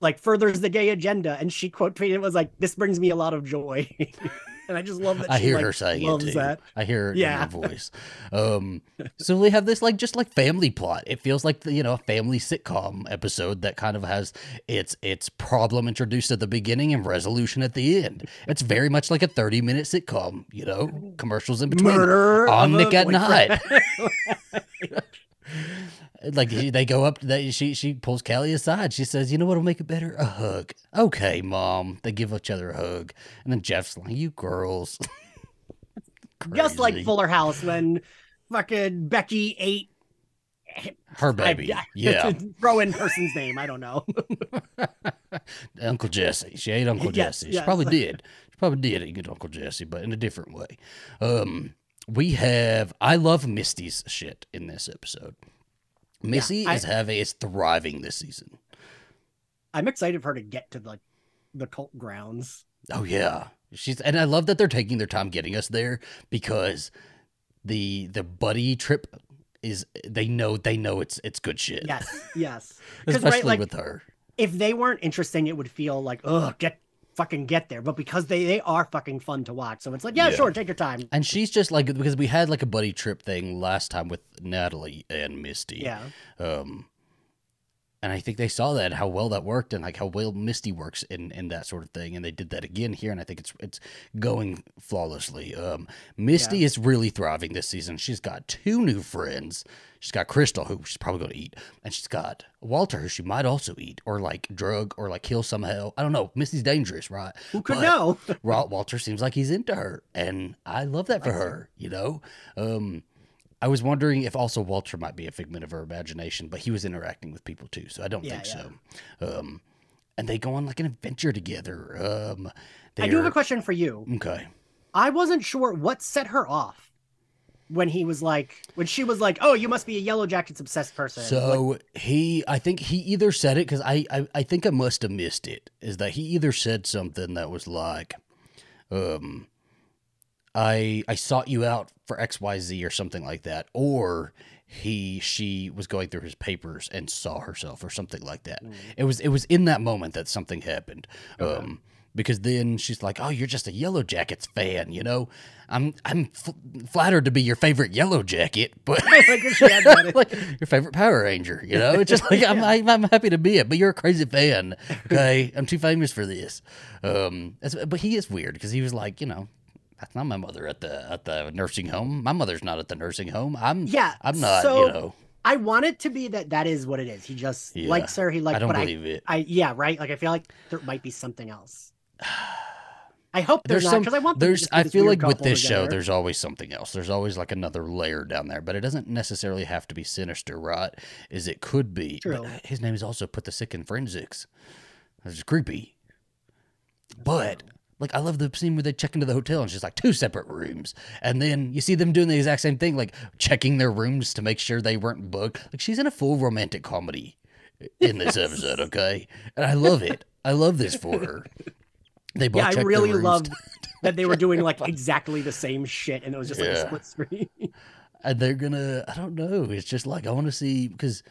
like furthers the gay agenda, and she quote tweeted it was like, "This brings me a lot of joy," and I just love that. I she, hear like, her saying loves it too. that. I hear it Yeah. in her voice. Um, so they have this like just like family plot. It feels like the, you know a family sitcom episode that kind of has its its problem introduced at the beginning and resolution at the end. It's very much like a thirty minute sitcom. You know, commercials in between. Murder on Nick at Nite. Like they go up, they, she she pulls Callie aside. She says, "You know what'll make it better? A hug." Okay, mom. They give each other a hug, and then Jeff's like, "You girls." Just like Fuller House when fucking Becky ate her baby. I- yeah, throw in person's name. I don't know. Uncle Jesse. She ate Uncle Yes, Jesse. She yes. probably did. She probably did eat Uncle Jesse, but in a different way. Um, we have. I love Misty's shit in this episode. Missy I- is having is thriving this season. I'm excited for her to get to the the cult grounds. Oh yeah, she's and I love that they're taking their time getting us there because the the buddy trip is they know they know it's it's good shit. Yes, yes. Especially right, like with her. if they weren't interesting, it would feel like ugh, get fucking get there. But because they they are fucking fun to watch, so it's like yeah, Yeah. sure, take your time. And she's just like because we had like a buddy trip thing last time with Natalie and Misty. Yeah, Um, and I think they saw that how well that worked and like how well Misty works in in that sort of thing, and they did that again here, and I think it's it's going flawlessly. Um, Misty Yeah. is really thriving this season. She's got two new friends. She's got Crystal, who she's probably going to eat, and she's got Walter, who she might also eat or like drug or like kill somehow. I don't know. Misty's dangerous, right? who could But- know? Walter seems like he's into her, and I love that for her. You know, um, I was wondering if also Walter might be a figment of her imagination, but he was interacting with people too, so I don't Yeah, think so. Um, and they go on like an adventure together. Um, I do have a question for you. Okay, I wasn't sure what set her off when he was like when she was like, "Oh, you must be a Yellow Jackets obsessed person." Like, so he, I think he either said it because I, I, I think I must have missed it. Is that he either said something that was like, um, I I sought you out for XYZ or something like that. Or he she was going through his papers and saw herself or something like that. Mm. It was it was in that moment that something happened. Okay. Um because then she's like, "Oh, you're just a Yellow Jackets fan, you know. I'm I'm f- flattered to be your favorite Yellow Jacket, but like if she had that- like your favorite Power Ranger, you know. It's just like I'm, I'm I'm happy to be it, but you're a crazy fan. Okay, I'm too famous for this. Um, but he is weird because he was like, you know, that's not my mother at the at the nursing home. My mother's not at the nursing home. I'm yeah, I'm not. So you know, I want it to be that that is what it is. He just Yeah. likes her. He likes. I don't but believe it. I, I yeah, right. Like I feel like there might be something else. I hope there's, not some. because I want. There's. I feel like with this show, there's always something else. There's always like another layer down there, but it doesn't necessarily have to be sinister, right? Is it could be. True. But his name is also put the sick in forensics. That's creepy. But like I love the scene where they check into the hotel and she's like two separate rooms. And then you see them doing the exact same thing, like checking their rooms to make sure they weren't booked. Like she's in a full romantic comedy in this episode, okay? And I love it. I love this for her. They both yeah, I really loved that they were doing like exactly the same shit, and it was just like Yeah. a split screen. and they're gonna i don't know it's just like i want to see because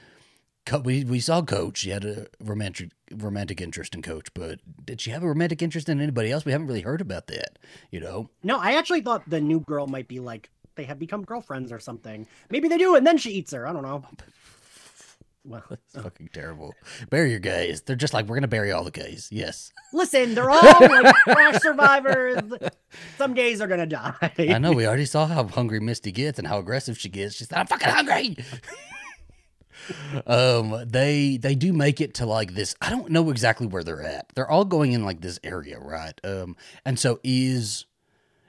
we, we saw coach she had a romantic romantic interest in coach but did she have a romantic interest in anybody else we haven't really heard about that you know no, I actually thought the new girl might be like they have become girlfriends or something. Maybe they do, and then she eats her. I don't know. Well, it's fucking terrible bury your gays they're just like we're gonna bury all the gays yes listen, they're all like crash survivors. Some gays are gonna die. i know we already saw how hungry misty gets and how aggressive she gets she's like i'm fucking hungry um they they do make it to like this i don't know exactly where they're at they're all going in like this area right um and so is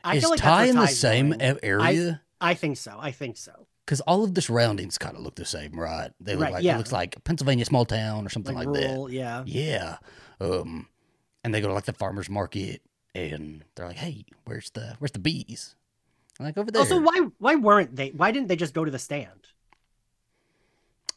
I is like Tai in the Tai's same going. area? I think so. I think so. Because all of the surroundings kind of look the same, right? They look Right, like yeah. it looks like Pennsylvania small town or something Like, like, rural, yeah. Yeah. Um, and they go to like the farmers market, and they're like, "Hey, where's the where's the bees?" I'm like over there. Also, why why weren't they? Why didn't they just go to the stand?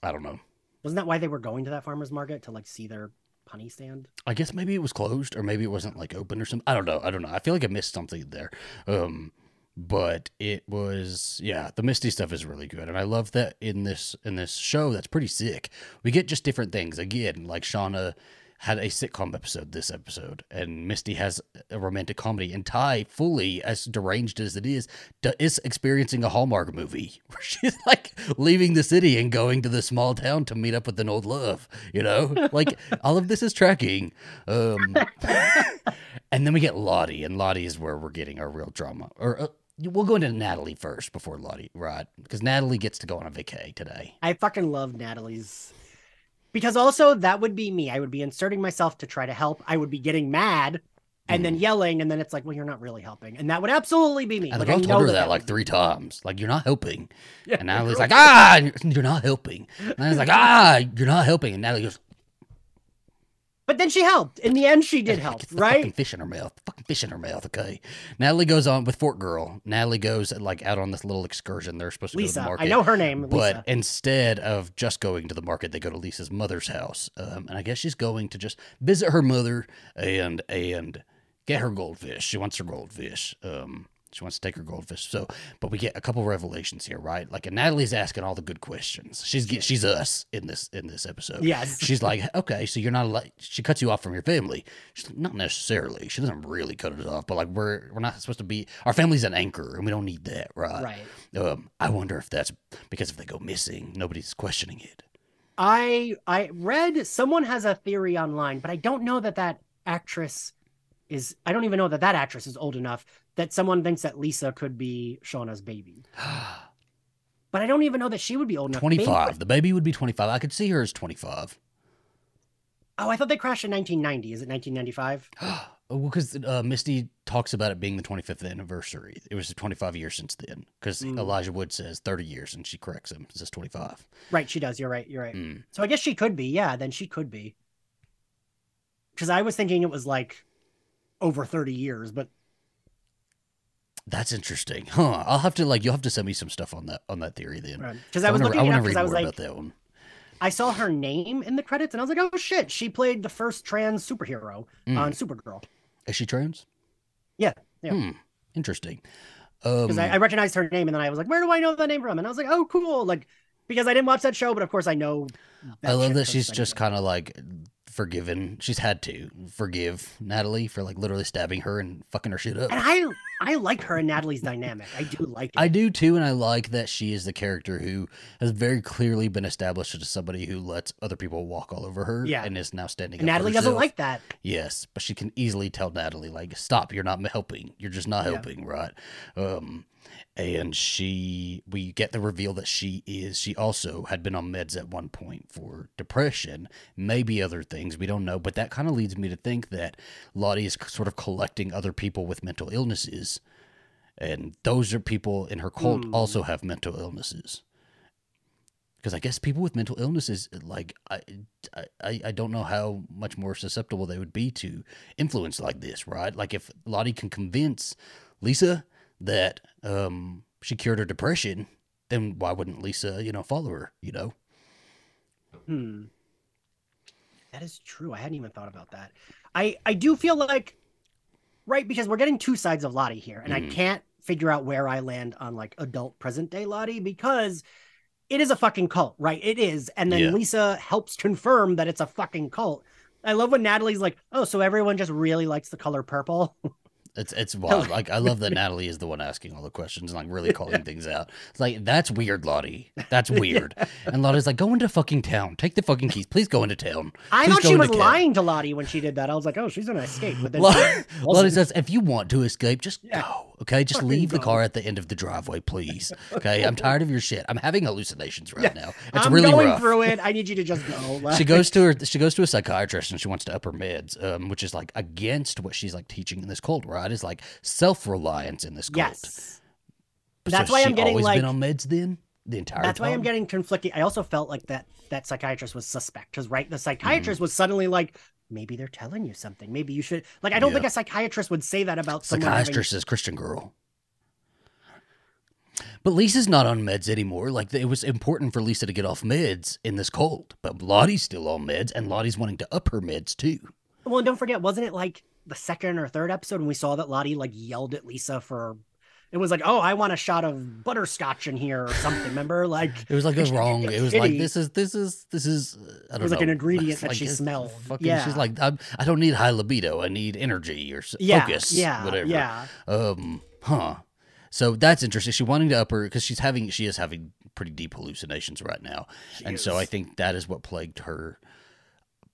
I don't know. Wasn't that why they were going to that farmers market to like see their honey stand? I guess maybe it was closed, or maybe it wasn't like open or something. I don't know. I don't know. I feel like I missed something there. Um, but it was yeah. The Misty stuff is really good, and I love that in this in this show. That's pretty sick. We get just different things again, like Shauna had a sitcom episode this episode, and Misty has a romantic comedy, and Tai, fully as deranged as it is, is experiencing a Hallmark movie where she's like leaving the city and going to the small town to meet up with an old love. You know, like all of this is tracking. Um, and then we get Lottie, and Lottie is where we're getting our real drama. Or uh, we'll go into Natalie first before Lottie, right? Because Natalie gets to go on a vacay today. I fucking love Natalie's because also that would be me. I would be inserting myself to try to help. I would be getting mad and then yelling, and then it's like, well, you're not really helping, and that would absolutely be me. And Like, I told her that that like three times. Like, you're not helping. Yeah, And Natalie's like, ah, you're not helping. And I was like, ah, you're not helping. And Natalie goes, but then she helped. In the end, she did help, gets the fucking right? fish in her mouth. Fucking fish in her mouth. Okay. Natalie goes on with Fort Girl. Natalie goes like out on this little excursion. They're supposed to go to the market. I know her name. But instead of just going to the market, they go to Lisa's mother's house, um, and I guess she's going to just visit her mother and and get her goldfish. She wants her goldfish. Um, she wants to take her goldfish. So, but we get a couple revelations here, right? Like, and Natalie's asking all the good questions. She's get- she's us in this in this episode. Yes. She's like, okay, so you're not like she cuts you off from your family. She's like, not necessarily. She doesn't really cut us off, but like we're we're not supposed to be. Our family's an anchor, and we don't need that, right? right. Um, I wonder if that's because if they go missing, nobody's questioning it. I I read someone has a theory online, but I don't know that that actress is. I don't even know that that actress is old enough that someone thinks that Lisa could be Shauna's baby. But I don't even know that she would be old enough. Maybe- 25. The baby would be 25. I could see her as 25. Oh, I thought they crashed in 1990. Is it 1995? well, because uh, Misty talks about it being the 25th anniversary. It was 25 years since then. Because Mm. Elijah Wood says 30 years, and she corrects him. It says 25. Right, she does. You're right. You're right. Mm. So I guess she could be. Yeah, then she could be. Because I was thinking it was like over 30 years, but That's interesting, huh? I'll have to like you'll have to send me some stuff on that on that theory then. because I was looking it up because I was like, that one. I saw her name in the credits and I was like, oh shit, she played the first trans superhero Mm. on Supergirl. Is she trans? Yeah, yeah. Hmm. Interesting. Um, Because I, I recognized her name and then I was like, where do I know that name from? And I was like, oh, cool. Like, because I didn't watch that show, but of course I know. I love that she's just kind of like forgiven. She's had to forgive Natalie for like literally stabbing her and fucking her shit up. And I, I like her and Natalie's dynamic. I do like it. I do too, and I like that she is the character who has very clearly been established as somebody who lets other people walk all over her, Yeah. and is now standing. and Natalie doesn't like that. Yes, but she can easily tell Natalie like, "Stop! You're not helping. You're just not Yeah. helping, right?" Um, and she, we get the reveal that she is. She also had been on meds at one point for depression, maybe other things we don't know. But that kind of leads me to think that Lottie is sort of collecting other people with mental illnesses, and those are people in her cult Hmm. also have mental illnesses. Because I guess people with mental illnesses, like I, I, I don't know how much more susceptible they would be to influence like this, right? Like if Lottie can convince Lisa that um she cured her depression, then why wouldn't Lisa, you know, follow her? You know, Hmm. That is true. I hadn't even thought about that. I I do feel like right because we're getting two sides of Lottie here, and I Mhm. can't figure out where I land on like adult present day Lottie because it is a fucking cult, right? It is, and then Yeah. Lisa helps confirm that it's a fucking cult. I love when Natalie's like, "Oh, so everyone just really likes the color purple." it's it's wild. Like I love that Natalie is the one asking all the questions and like really calling things out. It's like that's weird, Lottie. That's weird. And Lottie's like, go into fucking town. Take the fucking keys. Please go into town. I thought she was town." lying to Lottie when she did that. I was like, "Oh, she's gonna escape," but then Lottie, Lottie says, if you want to escape, just Yeah. go. Okay, just Fucking leave the car at the end of the driveway, please. Okay, I'm tired of your shit. I'm having hallucinations right Yeah. now. It's I'm really going rough. through it. I need you to just go. Like- she goes to her. She goes to a psychiatrist and she wants to up her meds, um, which is like against what she's like teaching in this cult. Right? Is like self reliance in this cult. Yes. That's so why I'm getting, always like- been on meds then the entire That's time. why I'm getting conflicted. I also felt like that that psychiatrist was suspect because right, the psychiatrist Mm-hmm. was suddenly like, maybe they're telling you something. Maybe you should like. I don't Yeah. think a psychiatrist would say that about someone. having- psychiatrist is Christian girl. But Lisa's not on meds anymore. Like it was important for Lisa to get off meds in this cold, but Lottie's still on meds, and Lottie's wanting to up her meds too. Well, and don't forget, wasn't it like the second or third episode when we saw that Lottie like yelled at Lisa for It was like, oh, I want a shot of butterscotch in here or something. Remember, like It was like it was wrong. It was like this is this is this is. uh, I don't was like an ingredient that like, she smelled. Fucking, Yeah. she's like, I'm, I don't need high libido. I need energy or yeah, focus. yeah, whatever. yeah. Um. Huh. So that's interesting. She's wanting to up her because she's having she is having pretty deep hallucinations right now, She and so I think that is what plagued her.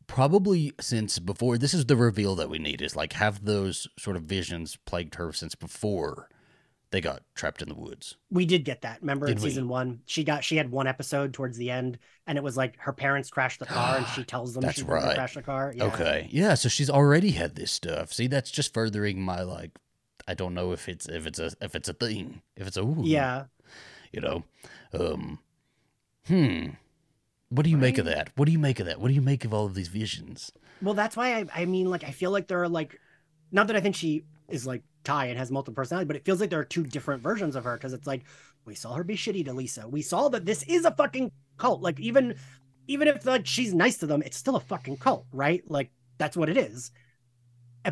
Probably since before. This is the reveal that we need. Is like have those sort of visions plagued her since before they got trapped in the woods. we did get that. Remember in Did we? season one, she got she had one episode towards the end, and it was like her parents crashed the car, and she tells them That's she's right. crash the car. Yeah. Okay. Yeah, so she's already had this stuff. See, that's just furthering my like I don't know if it's if it's a if it's a thing. If it's a ooh, Yeah. you know. Um Hmm. What do you make of that? What do you make of that? What do you make of all of these visions? Well, that's why I, I mean, like, I feel like there are like, not that I think she is like Tai and has multiple personalities, but it feels like there are two different versions of her because it's like we saw her be shitty to Lisa. We saw that this is a fucking cult. Like even, even if like she's nice to them, it's still a fucking cult, right? Like that's what it is.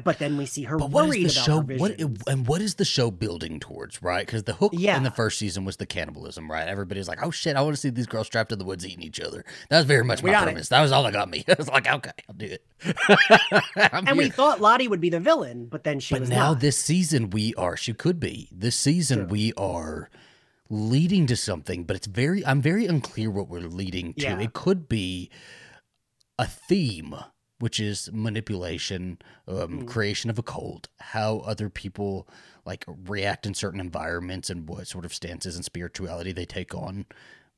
But then we see her But what is the about show her what and what is the show building towards, right? Because the hook Yeah. in the first season was the cannibalism, right? Everybody's like, "Oh shit, I want to see these girls trapped in the woods eating each other." That was very much We my got it. premise. That was all that got me. I was like, "Okay, I'll do it." And we thought Lottie would be the villain, but then she but now not. this season we are she could be this season True. we are leading to something but it's very i'm very unclear what we're leading to Yeah. it could be a theme which is manipulation um, Mm. creation of a cult how other people like react in certain environments and what sort of stances and spirituality they take on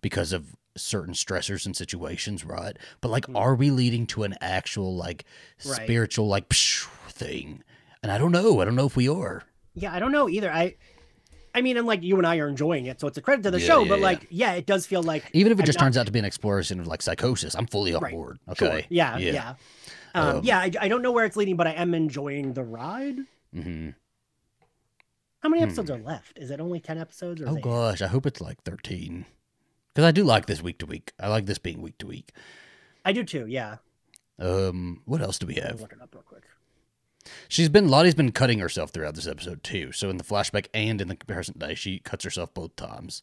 because of certain stressors and situations right but like Mm. are we leading to an actual like Right. spiritual like psh, thing and I don't know. I don't know if we are. Yeah, I don't know either. I, I mean, and like you and I are enjoying it, so it's a credit to the Yeah, show. yeah, but like, yeah, it does feel like Even if it I'm just not- turns out to be an exploration of like psychosis, I'm fully on Right. board. Sure. Okay. Yeah, yeah. Um, Um, yeah, I, I don't know where it's leading, but I am enjoying the ride. hmm How many Hmm. episodes are left? Is it only ten episodes? Or Oh gosh, I hope it's like 13. Because I do like this week to week. I like this being week to week. I do too. Yeah, Um, what else do we have? look it up real quick. She's been Lottie's been cutting herself throughout this episode too. So in the flashback and in the present day, she cuts herself both times,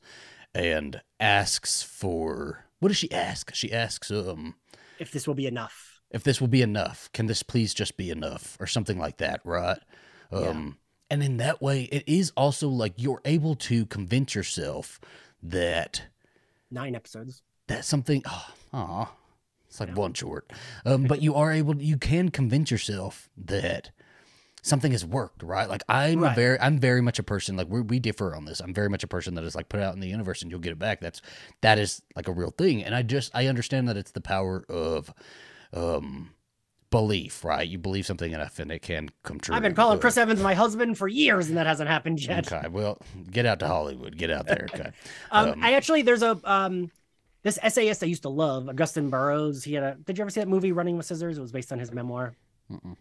and asks for what does she ask? She asks um If this will be enough. If this will be enough. Can this please just be enough or something like that, right? Yeah. Um and in that way it is also like you're able to convince yourself that Nine episodes. that's something oh, aw, it's like one short. Um but you are able you can convince yourself that something has worked, right? Like I'm a Right. very I'm very much a person like we we differ on this. I'm very much a person that is like put out in the universe and you'll get it back. That's that is like a real thing. And I just I understand that it's the power of um belief, right? You believe something enough and it can come true. I've been calling Chris Evans my husband for years, and that hasn't happened yet. Okay, well, get out to Hollywood. Get out there. Okay. Um, Um, I actually there's a um this essayist I used to love, Augusten Burroughs. He had a. Did you ever see that movie Running with Scissors? It was based on his memoir. Mm-mm.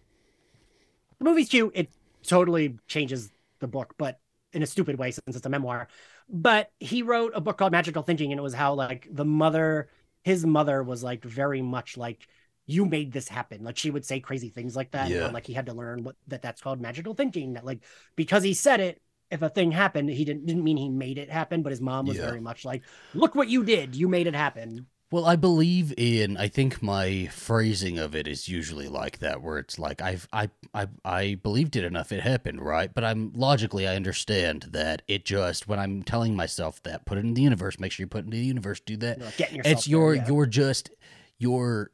The movie's cute. It totally changes the book, but in a stupid way since it's a memoir. But he wrote a book called Magical Thinking, and it was how like the mother, his mother was like very much like you made this happen. Like she would say crazy things like that. Yeah. And, like he had to learn what that that's called magical thinking. That like because he said it, if a thing happened, he didn't didn't mean he made it happen. But his mom was Yeah. very much like, look what you did. You made it happen. Well, I believe in. I think my phrasing of it is usually like that, where it's like I've I I I believed it enough, it happened, right? But I'm logically I understand that it just when I'm telling myself that put it in the universe, make sure you put it in the universe, do that. You're, like, getting yourself It's your there, yeah. you're just you're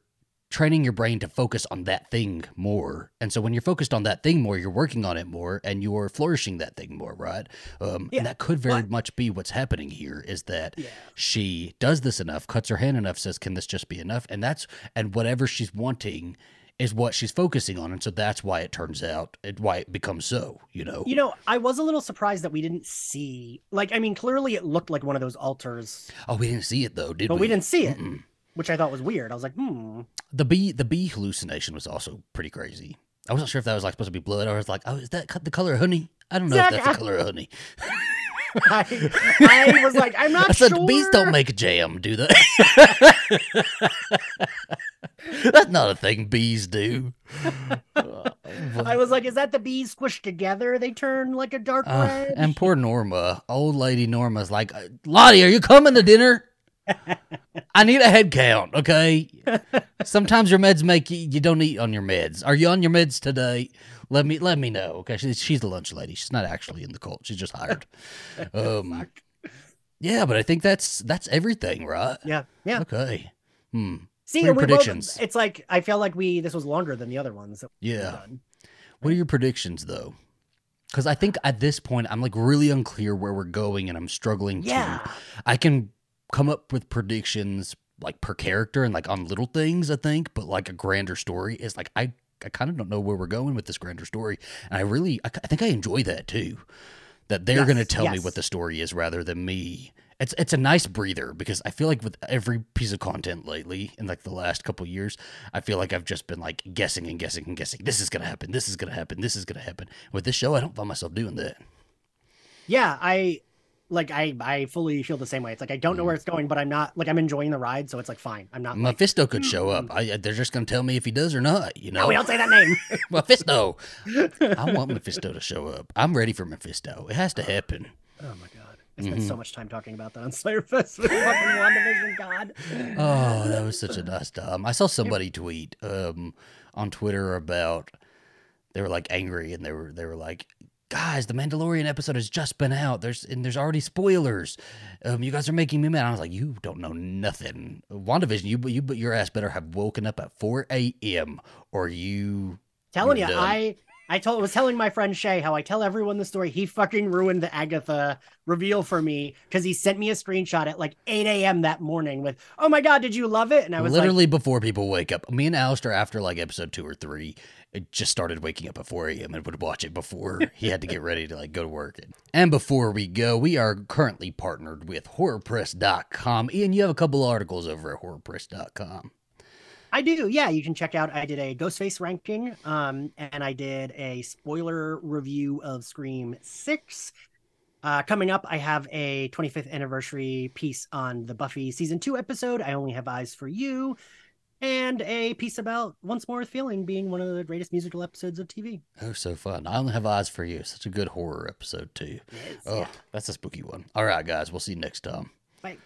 training your brain to focus on that thing more. And so when you're focused on that thing more, you're working on it more and you're flourishing that thing more, right? Um Yeah, and that could very but- much be what's happening here is that Yeah. she does this enough, cuts her hand enough, says, "Can this just be enough?" And that's and whatever she's wanting is what she's focusing on, and so that's why it turns out, it, why it becomes so. You know, You know, I was a little surprised that we didn't see. Like, I mean, clearly it looked like one of those altars, oh, we didn't see it though, did but we? But we didn't see it, Mm-mm. Which I thought was weird. I was like, hmm. The bee, the bee hallucination was also pretty crazy. I wasn't sure if that was like supposed to be blood. I was like, oh, is that the color of honey? I don't know if that's the color of honey. I, I was like, I'm not I said sure. bees don't make jam, do they? That's not a thing bees do. I was like, is that the bees squished together? They turn like a dark Uh, red. and poor Norma, old lady Norma's like, Lottie, are you coming to dinner? I need a head count, okay? Sometimes your meds make you you don't eat on your meds. Are you on your meds today? Let me let me know, okay? She's she's the lunch lady. She's not actually in the cult. She's just hired. Um, yeah, but I think that's that's everything, right? yeah, yeah. Okay. Hmm. See, your we predictions? Both, it's like I feel like we this was longer than the other ones. Yeah. What are your predictions though? Because I think at this point I'm like really unclear where we're going, and I'm struggling Yeah. to. I can come up with predictions like per character and like on little things. I think, but like a grander story is like I I kind of don't know where we're going with this grander story, and I really I, I think I enjoy that too. That they're Yes, going to tell me what the story is rather than me. It's it's a nice breather because I feel like with every piece of content lately in like the last couple years, I feel like I've just been like guessing and guessing and guessing. This is gonna happen. This is gonna happen. This is gonna happen. With this show, I don't find myself doing that. Yeah, I like I I fully feel the same way. It's like I don't know where it's going, but I'm not like I'm enjoying the ride, so it's like fine. I'm not like Mephisto could show up. I, they're just gonna tell me if he does or not. You know, no, we don't say that name. Mephisto. I want Mephisto to show up. I'm ready for Mephisto. It has to happen. oh my god. I spent Mm-hmm. so much time talking about that on Slayer Fest with fucking WandaVision, God. Oh, that was such a nice time. I saw somebody tweet um, on Twitter about they were like angry and they were they were like, guys, the Mandalorian episode has just been out. There's and there's already spoilers. Um, you guys are making me mad. I was like, you don't know nothing. WandaVision, you you but your ass better have woken up at 4 a.m. or you Telling you, done. I I told was telling my friend Shay how I tell everyone the story. He fucking ruined the Agatha reveal for me because he sent me a screenshot at like 8 a.m. that morning with, "Oh my god, did you love it?" And I was like, literally before people wake up. Me and Alistair, after like episode two or three, it just started waking up at 4 a.m. and would watch it before he had to get ready to like go to work. And before we go, we are currently partnered with horrorpress.com. Ian, you have a couple articles over at horrorpress.com. I do. Yeah, you can check out. I did a Ghostface ranking, um, and I did a spoiler review of Scream Six. Uh, coming up, I have a 25th anniversary piece on the Buffy season two episode. I only have eyes for you, and a piece about Once More with Feeling being one of the greatest musical episodes of TV. Oh, so fun. I only have eyes for you. Such a good horror episode, too. Yes, Oh, yeah. that's a spooky one. All right, guys. We'll see you next time. Bye.